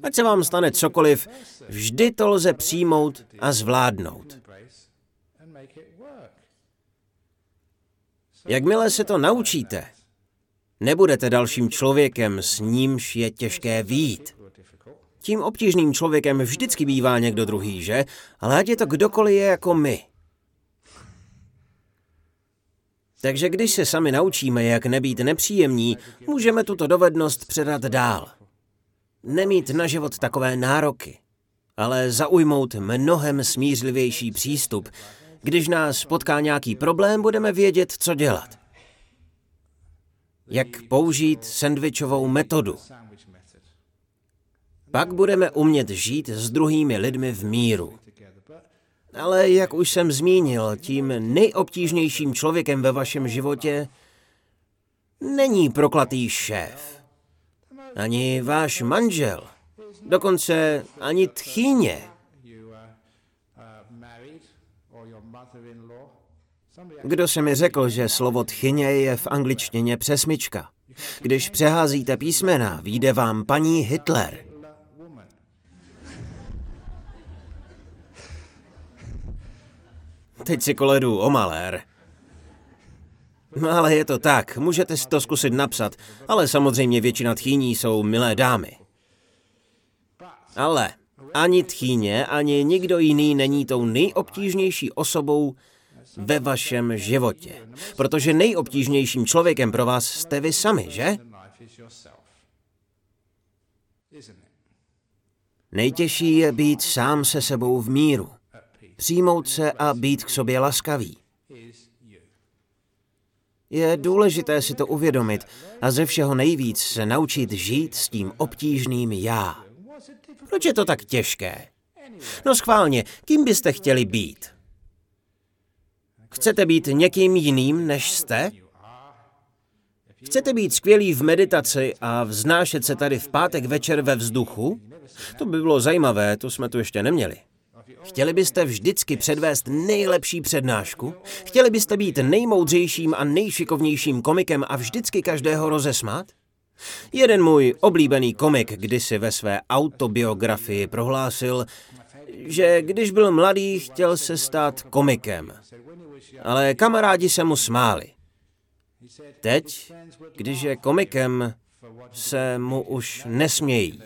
S1: Ať se vám stane cokoliv, vždy to lze přijmout a zvládnout. Jakmile se to naučíte, nebudete dalším člověkem, s nímž je těžké výjít. Tím obtížným člověkem vždycky bývá někdo druhý, že? Ale ať je to kdokoliv je jako my. Takže když se sami naučíme, jak nebýt nepříjemní, můžeme tuto dovednost předat dál nemít na život takové nároky, ale zaujmout mnohem smířlivější přístup. Když nás potká nějaký problém, budeme vědět, co dělat. Jak použít sendvičovou metodu. Pak budeme umět žít s druhými lidmi v míru. Ale jak už jsem zmínil, tím nejobtížnějším člověkem ve vašem životě není proklatý šéf ani váš manžel, dokonce ani tchýně. Kdo se mi řekl, že slovo tchyně je v angličtině přesmička? Když přeházíte písmena, vyjde vám paní Hitler. Teď si koledu o malér. No ale je to tak, můžete si to zkusit napsat, ale samozřejmě většina tchýní jsou milé dámy. Ale ani tchýně, ani nikdo jiný není tou nejobtížnější osobou ve vašem životě. Protože nejobtížnějším člověkem pro vás jste vy sami, že? Nejtěžší je být sám se sebou v míru. Přijmout se a být k sobě laskavý. Je důležité si to uvědomit a ze všeho nejvíc se naučit žít s tím obtížným já. Proč je to tak těžké? No schválně, kým byste chtěli být? Chcete být někým jiným, než jste? Chcete být skvělý v meditaci a vznášet se tady v pátek večer ve vzduchu? To by bylo zajímavé, to jsme tu ještě neměli. Chtěli byste vždycky předvést nejlepší přednášku? Chtěli byste být nejmoudřejším a nejšikovnějším komikem a vždycky každého rozesmát? Jeden můj oblíbený komik kdysi ve své autobiografii prohlásil, že když byl mladý, chtěl se stát komikem. Ale kamarádi se mu smáli. Teď, když je komikem, se mu už nesmějí.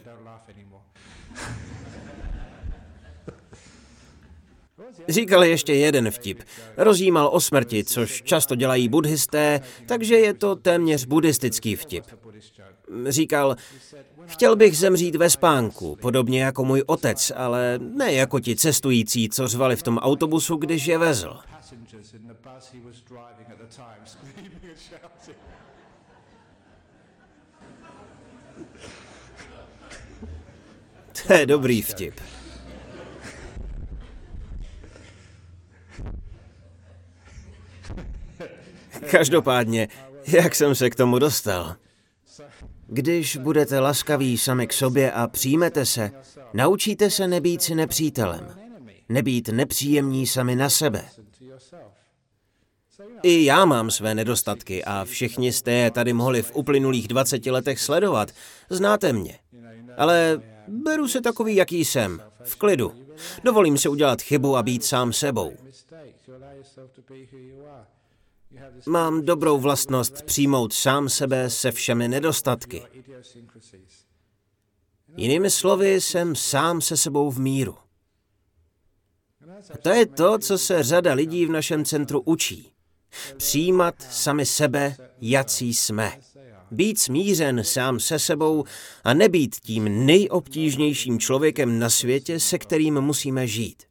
S1: Říkal ještě jeden vtip. Rozjímal o smrti, což často dělají buddhisté, takže je to téměř buddhistický vtip. Říkal, chtěl bych zemřít ve spánku, podobně jako můj otec, ale ne jako ti cestující, co řvali v tom autobusu, když je vezl. To je dobrý vtip. Každopádně, jak jsem se k tomu dostal? Když budete laskaví sami k sobě a přijmete se, naučíte se nebýt si nepřítelem. Nebýt nepříjemní sami na sebe. I já mám své nedostatky a všichni jste je tady mohli v uplynulých 20 letech sledovat. Znáte mě. Ale beru se takový, jaký jsem. V klidu. Dovolím si udělat chybu a být sám sebou. Mám dobrou vlastnost přijmout sám sebe se všemi nedostatky. Jinými slovy, jsem sám se sebou v míru. A to je to, co se řada lidí v našem centru učí. Přijímat sami sebe, jací jsme. Být smířen sám se sebou a nebýt tím nejobtížnějším člověkem na světě, se kterým musíme žít.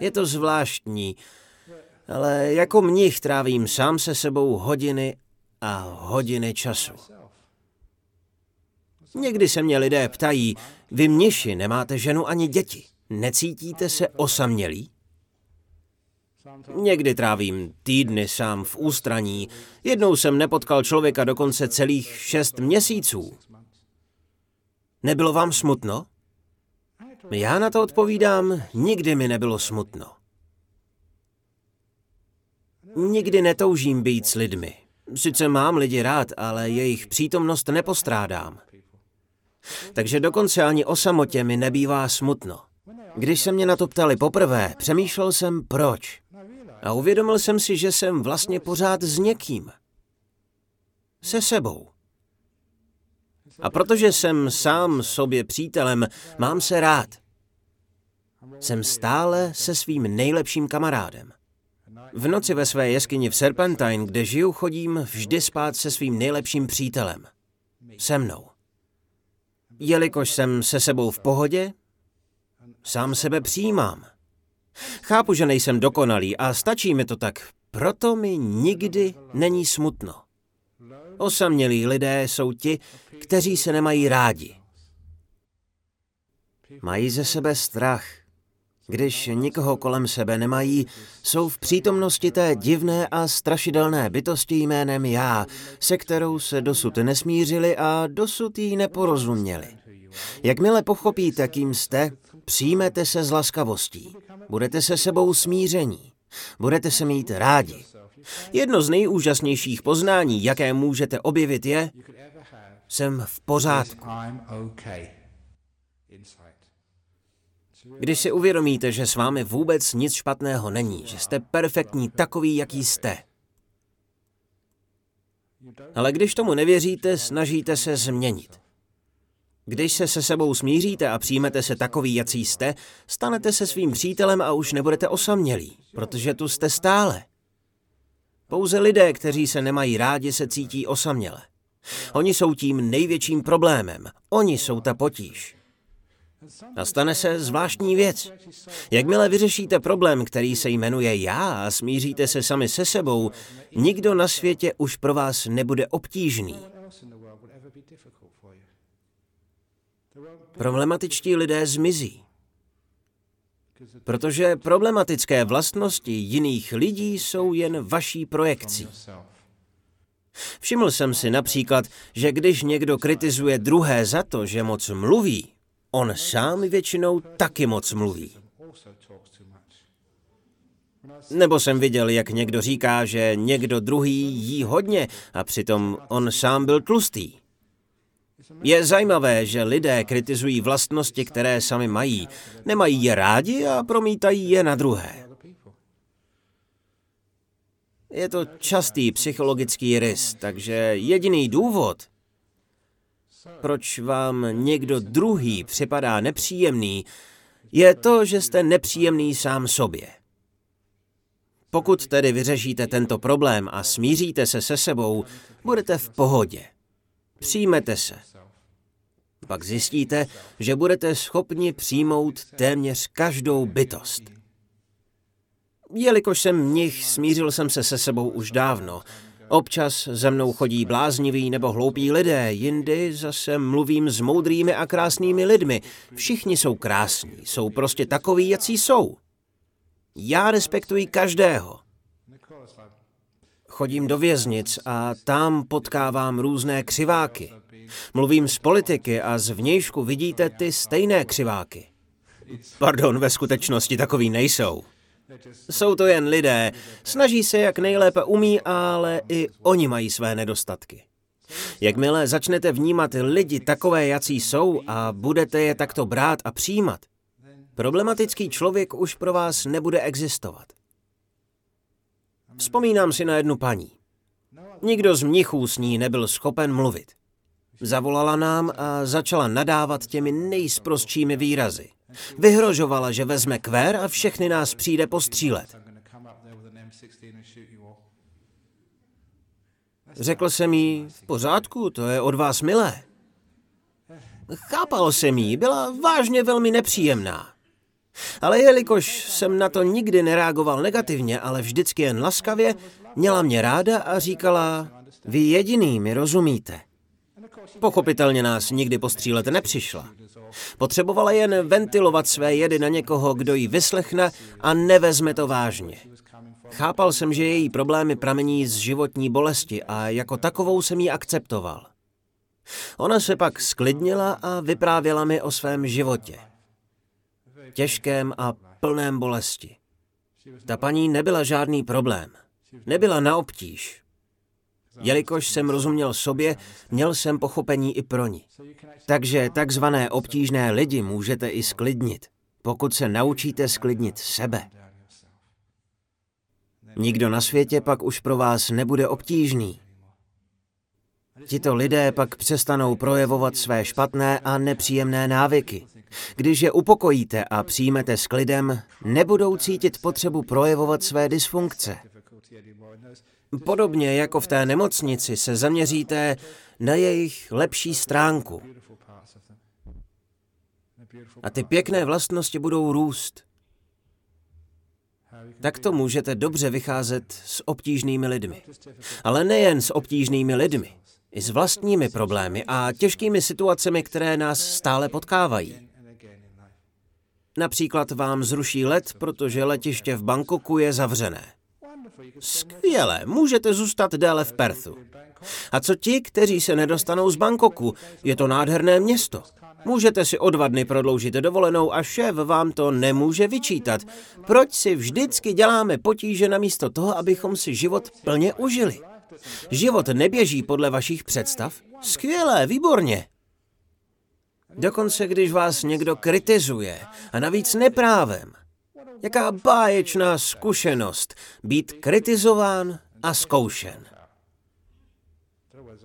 S1: Je to zvláštní, ale jako mnich trávím sám se sebou hodiny a hodiny času. Někdy se mě lidé ptají, vy mniši nemáte ženu ani děti, necítíte se osamělí? Někdy trávím týdny sám v ústraní. Jednou jsem nepotkal člověka dokonce celých šest měsíců. Nebylo vám smutno? Já na to odpovídám, nikdy mi nebylo smutno. Nikdy netoužím být s lidmi. Sice mám lidi rád, ale jejich přítomnost nepostrádám. Takže dokonce ani o samotě mi nebývá smutno. Když se mě na to ptali poprvé, přemýšlel jsem proč. A uvědomil jsem si, že jsem vlastně pořád s někým. Se sebou. A protože jsem sám sobě přítelem, mám se rád. Jsem stále se svým nejlepším kamarádem. V noci ve své jeskyni v Serpentine, kde žiju, chodím vždy spát se svým nejlepším přítelem. Se mnou. Jelikož jsem se sebou v pohodě, sám sebe přijímám. Chápu, že nejsem dokonalý a stačí mi to tak, proto mi nikdy není smutno. Osamělí lidé jsou ti, kteří se nemají rádi. Mají ze sebe strach, když nikoho kolem sebe nemají, jsou v přítomnosti té divné a strašidelné bytosti jménem já, se kterou se dosud nesmířili a dosud jí neporozuměli. Jakmile pochopíte, kým jste, přijmete se z laskavostí. Budete se sebou smíření. Budete se mít rádi. Jedno z nejúžasnějších poznání, jaké můžete objevit, je, jsem v pořádku. Když si uvědomíte, že s vámi vůbec nic špatného není, že jste perfektní takový, jaký jste. Ale když tomu nevěříte, snažíte se změnit. Když se se sebou smíříte a přijmete se takový, jaký jste, stanete se svým přítelem a už nebudete osamělí, protože tu jste stále. Pouze lidé, kteří se nemají rádi, se cítí osaměle. Oni jsou tím největším problémem. Oni jsou ta potíž. Stane se zvláštní věc. Jakmile vyřešíte problém, který se jmenuje já a smíříte se sami se sebou, nikdo na světě už pro vás nebude obtížný. Problematičtí lidé zmizí. Protože problematické vlastnosti jiných lidí jsou jen vaší projekcí. Všiml jsem si například, že když někdo kritizuje druhé za to, že moc mluví, On sám většinou taky moc mluví. Nebo jsem viděl, jak někdo říká, že někdo druhý jí hodně a přitom on sám byl tlustý. Je zajímavé, že lidé kritizují vlastnosti, které sami mají. Nemají je rádi a promítají je na druhé. Je to častý psychologický rys, takže jediný důvod, proč vám někdo druhý připadá nepříjemný, je to, že jste nepříjemný sám sobě. Pokud tedy vyřešíte tento problém a smíříte se se sebou, budete v pohodě. Přijmete se. Pak zjistíte, že budete schopni přijmout téměř každou bytost. Jelikož jsem mnich, smířil jsem se se sebou už dávno. Občas ze mnou chodí blázniví nebo hloupí lidé, jindy zase mluvím s moudrými a krásnými lidmi. Všichni jsou krásní, jsou prostě takoví, jací jsou. Já respektuji každého. Chodím do věznic a tam potkávám různé křiváky. Mluvím s politiky a z vnějšku vidíte ty stejné křiváky. Pardon, ve skutečnosti takový nejsou. Jsou to jen lidé, snaží se jak nejlépe umí, ale i oni mají své nedostatky. Jakmile začnete vnímat lidi takové, jací jsou a budete je takto brát a přijímat, problematický člověk už pro vás nebude existovat. Vzpomínám si na jednu paní. Nikdo z mnichů s ní nebyl schopen mluvit. Zavolala nám a začala nadávat těmi nejsprostšími výrazy. Vyhrožovala, že vezme kvér a všechny nás přijde postřílet. Řekl jsem jí, v pořádku, to je od vás milé. Chápal jsem jí, byla vážně velmi nepříjemná. Ale jelikož jsem na to nikdy nereagoval negativně, ale vždycky jen laskavě, měla mě ráda a říkala, vy jediný mi rozumíte. Pochopitelně nás nikdy postřílet nepřišla. Potřebovala jen ventilovat své jedy na někoho, kdo ji vyslechne a nevezme to vážně. Chápal jsem, že její problémy pramení z životní bolesti a jako takovou jsem ji akceptoval. Ona se pak sklidnila a vyprávěla mi o svém životě. Těžkém a plném bolesti. Ta paní nebyla žádný problém. Nebyla na obtíž. Jelikož jsem rozuměl sobě, měl jsem pochopení i pro ní. Takže takzvané obtížné lidi můžete i sklidnit, pokud se naučíte sklidnit sebe. Nikdo na světě pak už pro vás nebude obtížný. Tito lidé pak přestanou projevovat své špatné a nepříjemné návyky. Když je upokojíte a přijmete s klidem, nebudou cítit potřebu projevovat své dysfunkce. Podobně jako v té nemocnici se zaměříte na jejich lepší stránku. A ty pěkné vlastnosti budou růst. Tak to můžete dobře vycházet s obtížnými lidmi. Ale nejen s obtížnými lidmi, i s vlastními problémy a těžkými situacemi, které nás stále potkávají. Například vám zruší let, protože letiště v Bangkoku je zavřené. Skvěle, můžete zůstat déle v Perthu. A co ti, kteří se nedostanou z Bangkoku? Je to nádherné město. Můžete si o dva dny prodloužit dovolenou a šéf vám to nemůže vyčítat. Proč si vždycky děláme potíže namísto toho, abychom si život plně užili? Život neběží podle vašich představ? Skvělé, výborně. Dokonce když vás někdo kritizuje, a navíc neprávem. Jaká báječná zkušenost být kritizován a zkoušen.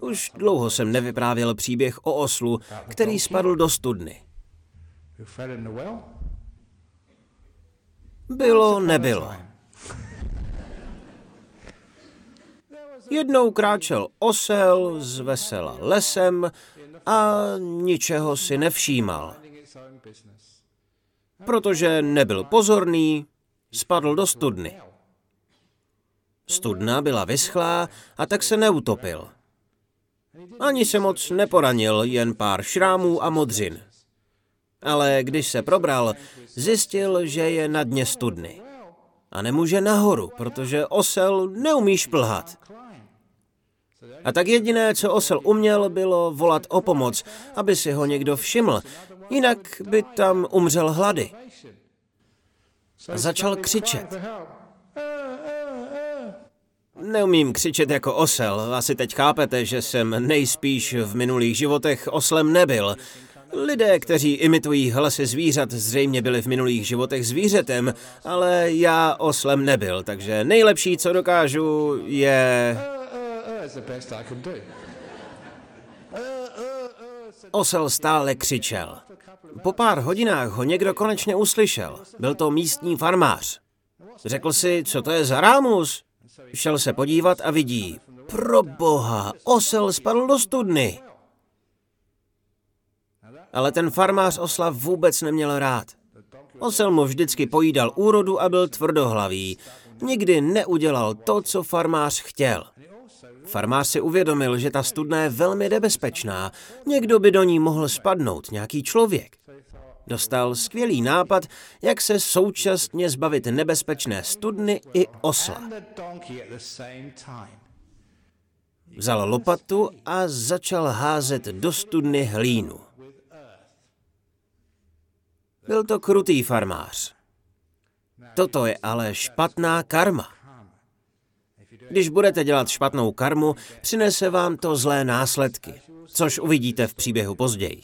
S1: Už dlouho jsem nevyprávěl příběh o oslu, který spadl do studny. Bylo, nebylo. Jednou kráčel osel z vesela lesem a ničeho si nevšímal. Protože nebyl pozorný, spadl do studny. Studna byla vyschlá a tak se neutopil. Ani se moc neporanil, jen pár šrámů a modřin. Ale když se probral, zjistil, že je na dně studny. A nemůže nahoru, protože osel neumí šplhat. A tak jediné, co osel uměl, bylo volat o pomoc, aby si ho někdo všiml, jinak by tam umřel hlady. Začal křičet. Neumím křičet jako osel, asi teď chápete, že jsem nejspíš v minulých životech oslem nebyl. Lidé, kteří imitují hlasy zvířat, zřejmě byli v minulých životech zvířetem, ale já oslem nebyl, takže nejlepší, co dokážu, je... Osel stále křičel. Po pár hodinách ho někdo konečně uslyšel. Byl to místní farmář. Řekl si, co to je za rámus? Šel se podívat a vidí. Pro boha, osel spadl do studny. Ale ten farmář osla vůbec neměl rád. Osel mu vždycky pojídal úrodu a byl tvrdohlavý. Nikdy neudělal to, co farmář chtěl. Farmář si uvědomil, že ta studna je velmi nebezpečná. Někdo by do ní mohl spadnout, nějaký člověk. Dostal skvělý nápad, jak se současně zbavit nebezpečné studny i osla. Vzal lopatu a začal házet do studny hlínu. Byl to krutý farmář. Toto je ale špatná karma. Když budete dělat špatnou karmu, přinese vám to zlé následky, což uvidíte v příběhu později.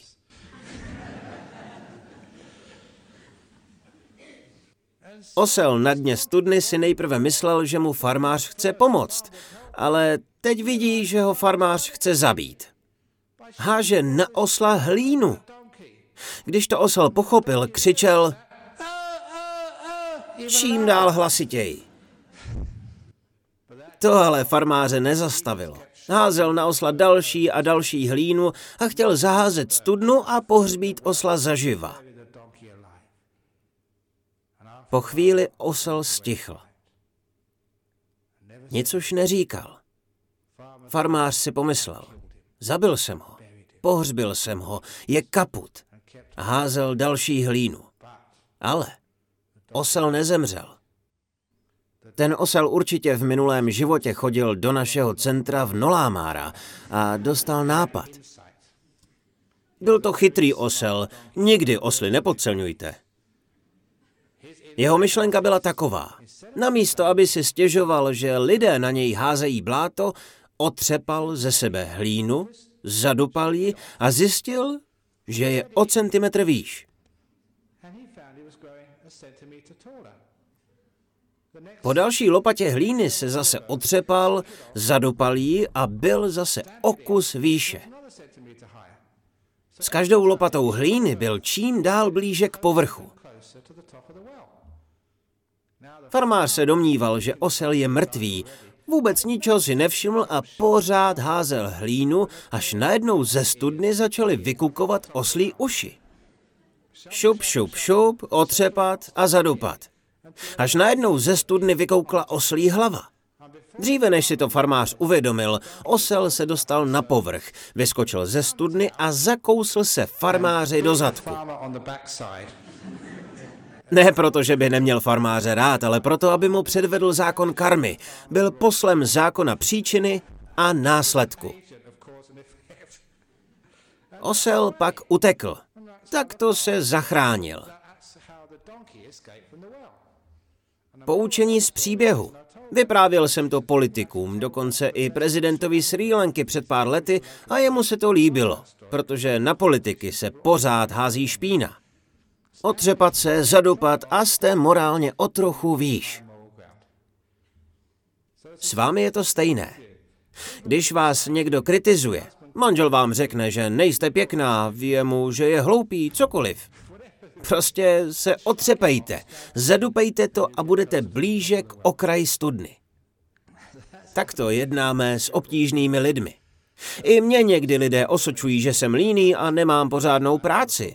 S1: Osel na dně studny si nejprve myslel, že mu farmář chce pomoct, ale teď vidí, že ho farmář chce zabít. Háže na osla hlínu. Když to osel pochopil, křičel čím dál hlasitěji. To ale farmáře nezastavilo. Házel na osla další a další hlínu a chtěl zaházet studnu a pohřbít osla zaživa. Po chvíli osel stichl. Nic už neříkal. Farmář si pomyslel. Zabil jsem ho. Pohřbil jsem ho. Je kaput. Házel další hlínu. Ale osel nezemřel. Ten osel určitě v minulém životě chodil do našeho centra v Nolámára a dostal nápad. Byl to chytrý osel, nikdy osly nepodceňujte. Jeho myšlenka byla taková. Namísto, aby si stěžoval, že lidé na něj házejí bláto, otřepal ze sebe hlínu, zadupal ji a zjistil, že je o centimetr výš. Po další lopatě hlíny se zase otřepal, zadopal ji a byl zase o kus výše. S každou lopatou hlíny byl čím dál blíže k povrchu. Farmář se domníval, že osel je mrtvý, vůbec ničeho si nevšiml a pořád házel hlínu, až najednou ze studny začaly vykukovat oslí uši. Šup, šup, šup, otřepat a zadupat. Až najednou ze studny vykoukla oslí hlava. Dříve než si to farmář uvědomil, osel se dostal na povrch, vyskočil ze studny a zakousl se farmáři do zadku. Ne proto, že by neměl farmáře rád, ale proto, aby mu předvedl zákon karmy. Byl poslem zákona příčiny a následku. Osel pak utekl. Tak to se zachránil. Poučení z příběhu. Vyprávěl jsem to politikům, dokonce i prezidentovi Sri Lanky před pár lety a jemu se to líbilo, protože na politiky se pořád hází špína. Otřepat se, zadupat a jste morálně o trochu výš. S vámi je to stejné. Když vás někdo kritizuje, manžel vám řekne, že nejste pěkná, ví mu, že je hloupý, cokoliv. Prostě se otřepejte, zadupejte to a budete blíže k okraji studny. Takto jednáme s obtížnými lidmi. I mě někdy lidé osočují, že jsem líný a nemám pořádnou práci.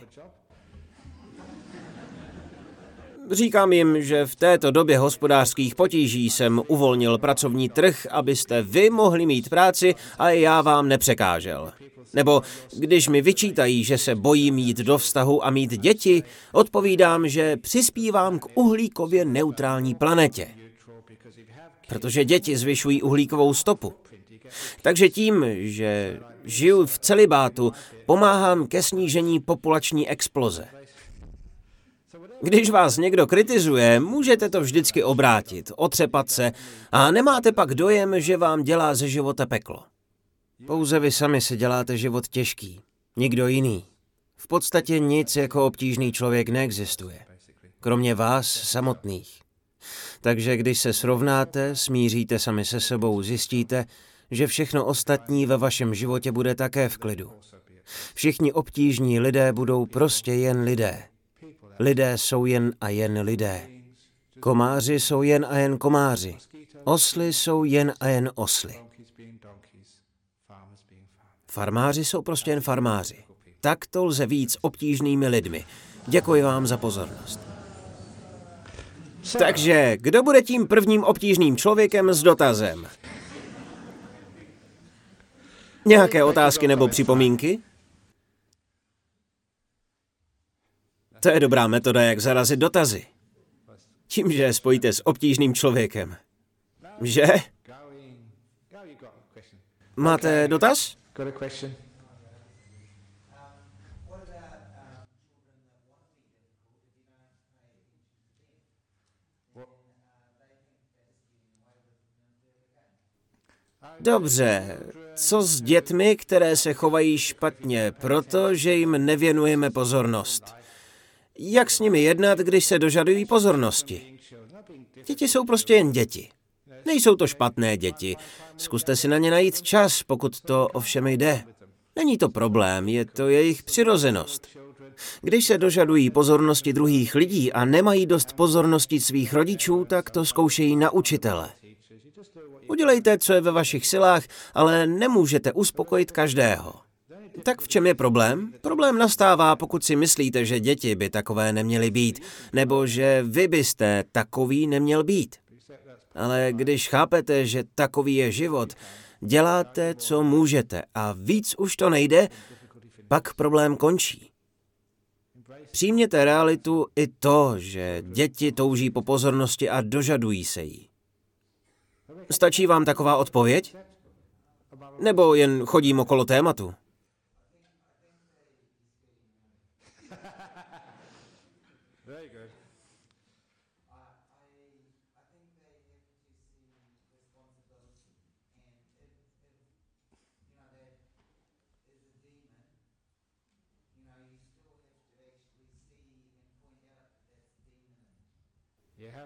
S1: Říkám jim, že v této době hospodářských potíží jsem uvolnil pracovní trh, abyste vy mohli mít práci a já vám nepřekážel. Nebo když mi vyčítají, že se bojím jít do vztahu a mít děti, odpovídám, že přispívám k uhlíkově neutrální planetě. Protože děti zvyšují uhlíkovou stopu. Takže tím, že žiju v celibátu, pomáhám ke snížení populační exploze. Když vás někdo kritizuje, můžete to vždycky obrátit, otřepat se a nemáte pak dojem, že vám dělá ze života peklo. Pouze vy sami si děláte život těžký, nikdo jiný. V podstatě nic jako obtížný člověk neexistuje, kromě vás samotných. Takže když se srovnáte, smíříte sami se sebou, zjistíte, že všechno ostatní ve vašem životě bude také v klidu. Všichni obtížní lidé budou prostě jen lidé. Lidé jsou jen a jen lidé. Komáři jsou jen a jen komáři. Osly jsou jen a jen osly. Farmáři jsou prostě jen farmáři. Tak to lze víc obtížnými lidmi. Děkuji vám za pozornost. Takže, kdo bude tím prvním obtížným člověkem s dotazem? Nějaké otázky nebo připomínky? To je dobrá metoda, jak zarazit dotazy. Tím, že spojíte s obtížným člověkem. Že? Máte dotaz? Dobře, co s dětmi, které se chovají špatně, protože jim nevěnujeme pozornost? Jak s nimi jednat, když se dožadují pozornosti? Děti jsou prostě jen děti. Nejsou to špatné děti. Zkuste si na ně najít čas, pokud to ovšem jde. Není to problém, je to jejich přirozenost. Když se dožadují pozornosti druhých lidí a nemají dost pozornosti svých rodičů, tak to zkoušejí na učitele. Udělejte, co je ve vašich silách, ale nemůžete uspokojit každého. Tak v čem je problém? Problém nastává, pokud si myslíte, že děti by takové neměly být, nebo že vy byste takový neměl být. Ale když chápete, že takový je život, děláte, co můžete a víc už to nejde, pak problém končí. Přijměte realitu i to, že děti touží po pozornosti a dožadují se jí. Stačí vám taková odpověď? Nebo jen chodím okolo tématu?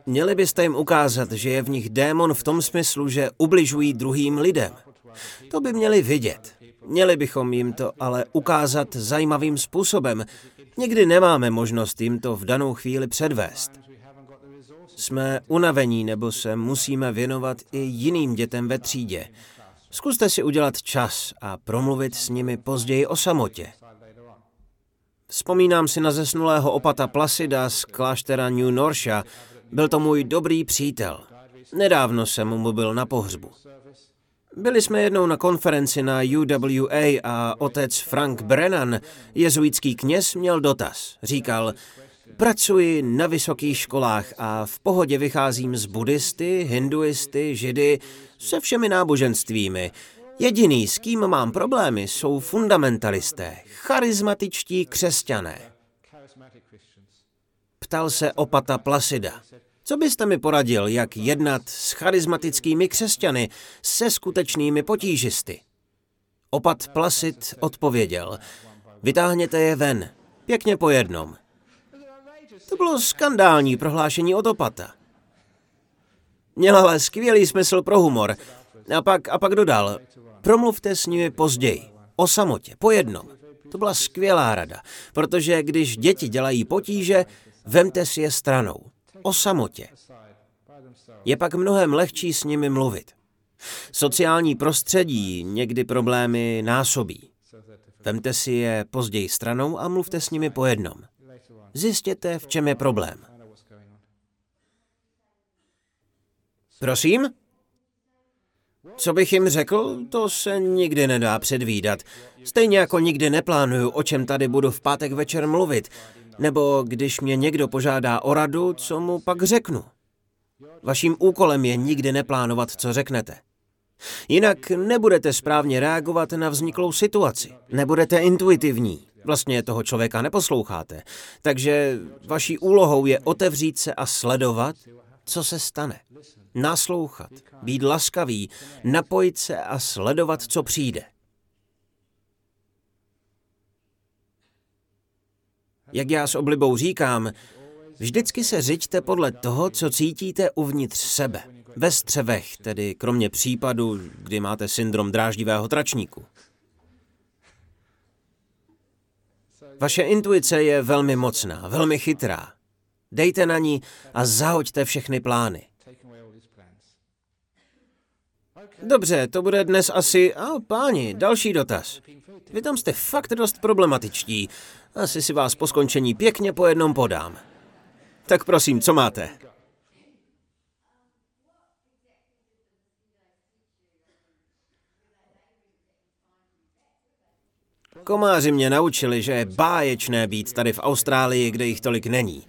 S1: Měli byste jim ukázat, že je v nich démon v tom smyslu, že ubližují druhým lidem. To by měli vidět. Měli bychom jim to ale ukázat zajímavým způsobem. Někdy nemáme možnost jim to v danou chvíli předvést. Jsme unavení nebo se musíme věnovat i jiným dětem ve třídě. Zkuste si udělat čas a promluvit s nimi později o samotě. Vzpomínám si na zesnulého opata Placida z kláštera New Norsha, byl to můj dobrý přítel. Nedávno jsem mu byl na pohřbu. Byli jsme jednou na konferenci na UWA a otec Frank Brennan, jezuitský kněz, měl dotaz. Říkal, pracuji na vysokých školách a v pohodě vycházím z buddhisty, hinduisty, židy, se všemi náboženstvími. Jediný, s kým mám problémy, jsou fundamentalisté, charismatičtí křesťané. Ptal se opata Placida. Co byste mi poradil, jak jednat s charismatickými křesťany, se skutečnými potížisty? Opat Placid odpověděl, vytáhněte je ven, pěkně po jednom. To bylo skandální prohlášení od opata. Měl ale skvělý smysl pro humor. A pak, a pak dodal, promluvte s nimi později, o samotě, po jednom. To byla skvělá rada, protože když děti dělají potíže, vemte si je stranou o samotě. Je pak mnohem lehčí s nimi mluvit. Sociální prostředí někdy problémy násobí. Vemte si je později stranou a mluvte s nimi po jednom. Zjistěte, v čem je problém. Prosím? Co bych jim řekl, to se nikdy nedá předvídat. Stejně jako nikdy neplánuju, o čem tady budu v pátek večer mluvit, nebo když mě někdo požádá o radu, co mu pak řeknu. Vaším úkolem je nikdy neplánovat, co řeknete. Jinak nebudete správně reagovat na vzniklou situaci. Nebudete intuitivní. Vlastně toho člověka neposloucháte. Takže vaší úlohou je otevřít se a sledovat, co se stane. Naslouchat, být laskavý, napojit se a sledovat, co přijde. Jak já s oblibou říkám, vždycky se řiďte podle toho, co cítíte uvnitř sebe. Ve střevech, tedy kromě případu, kdy máte syndrom dráždivého tračníku. Vaše intuice je velmi mocná, velmi chytrá. Dejte na ní a zahoďte všechny plány. Dobře, to bude dnes asi... A páni, další dotaz. Vy tam jste fakt dost problematičtí. Asi si vás po skončení pěkně po jednom podám. Tak prosím, co máte? Komáři mě naučili, že je báječné být tady v Austrálii, kde jich tolik není.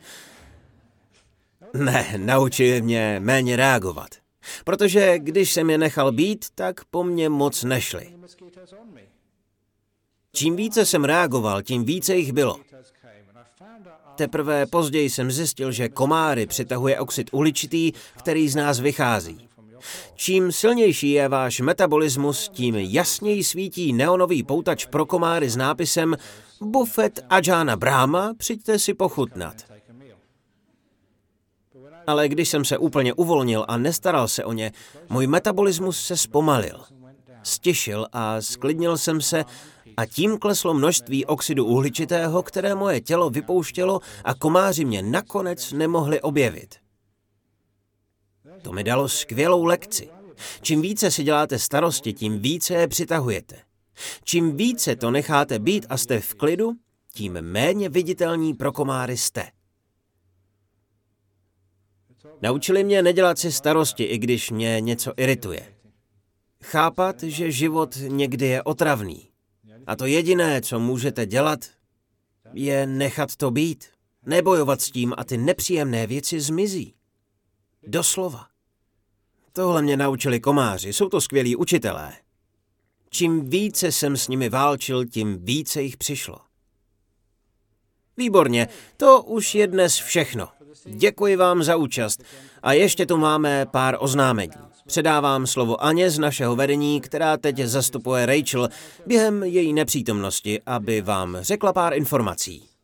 S1: Ne, naučili mě méně reagovat. Protože když jsem je nechal být, tak po mně moc nešli. Čím více jsem reagoval, tím více jich bylo. Teprve později jsem zjistil, že komáry přitahuje oxid uhličitý, který z nás vychází. Čím silnější je váš metabolismus, tím jasněji svítí neonový poutač pro komáry s nápisem Buffet Ajana Brahma, přijďte si pochutnat. Ale když jsem se úplně uvolnil a nestaral se o ně, můj metabolismus se zpomalil. Stěšil a sklidnil jsem se a tím kleslo množství oxidu uhličitého, které moje tělo vypouštělo a komáři mě nakonec nemohli objevit. To mi dalo skvělou lekci. Čím více si děláte starosti, tím více je přitahujete. Čím více to necháte být a jste v klidu, tím méně viditelní pro komáry jste. Naučili mě nedělat si starosti, i když mě něco irituje. Chápat, že život někdy je otravný. A to jediné, co můžete dělat, je nechat to být. Nebojovat s tím a ty nepříjemné věci zmizí. Doslova. Tohle mě naučili komáři, jsou to skvělí učitelé. Čím více jsem s nimi válčil, tím více jich přišlo. Výborně, to už je dnes všechno. Děkuji vám za účast. A ještě tu máme pár oznámení. Předávám slovo Aně z našeho vedení, která teď zastupuje Rachel během její nepřítomnosti, aby vám řekla pár informací.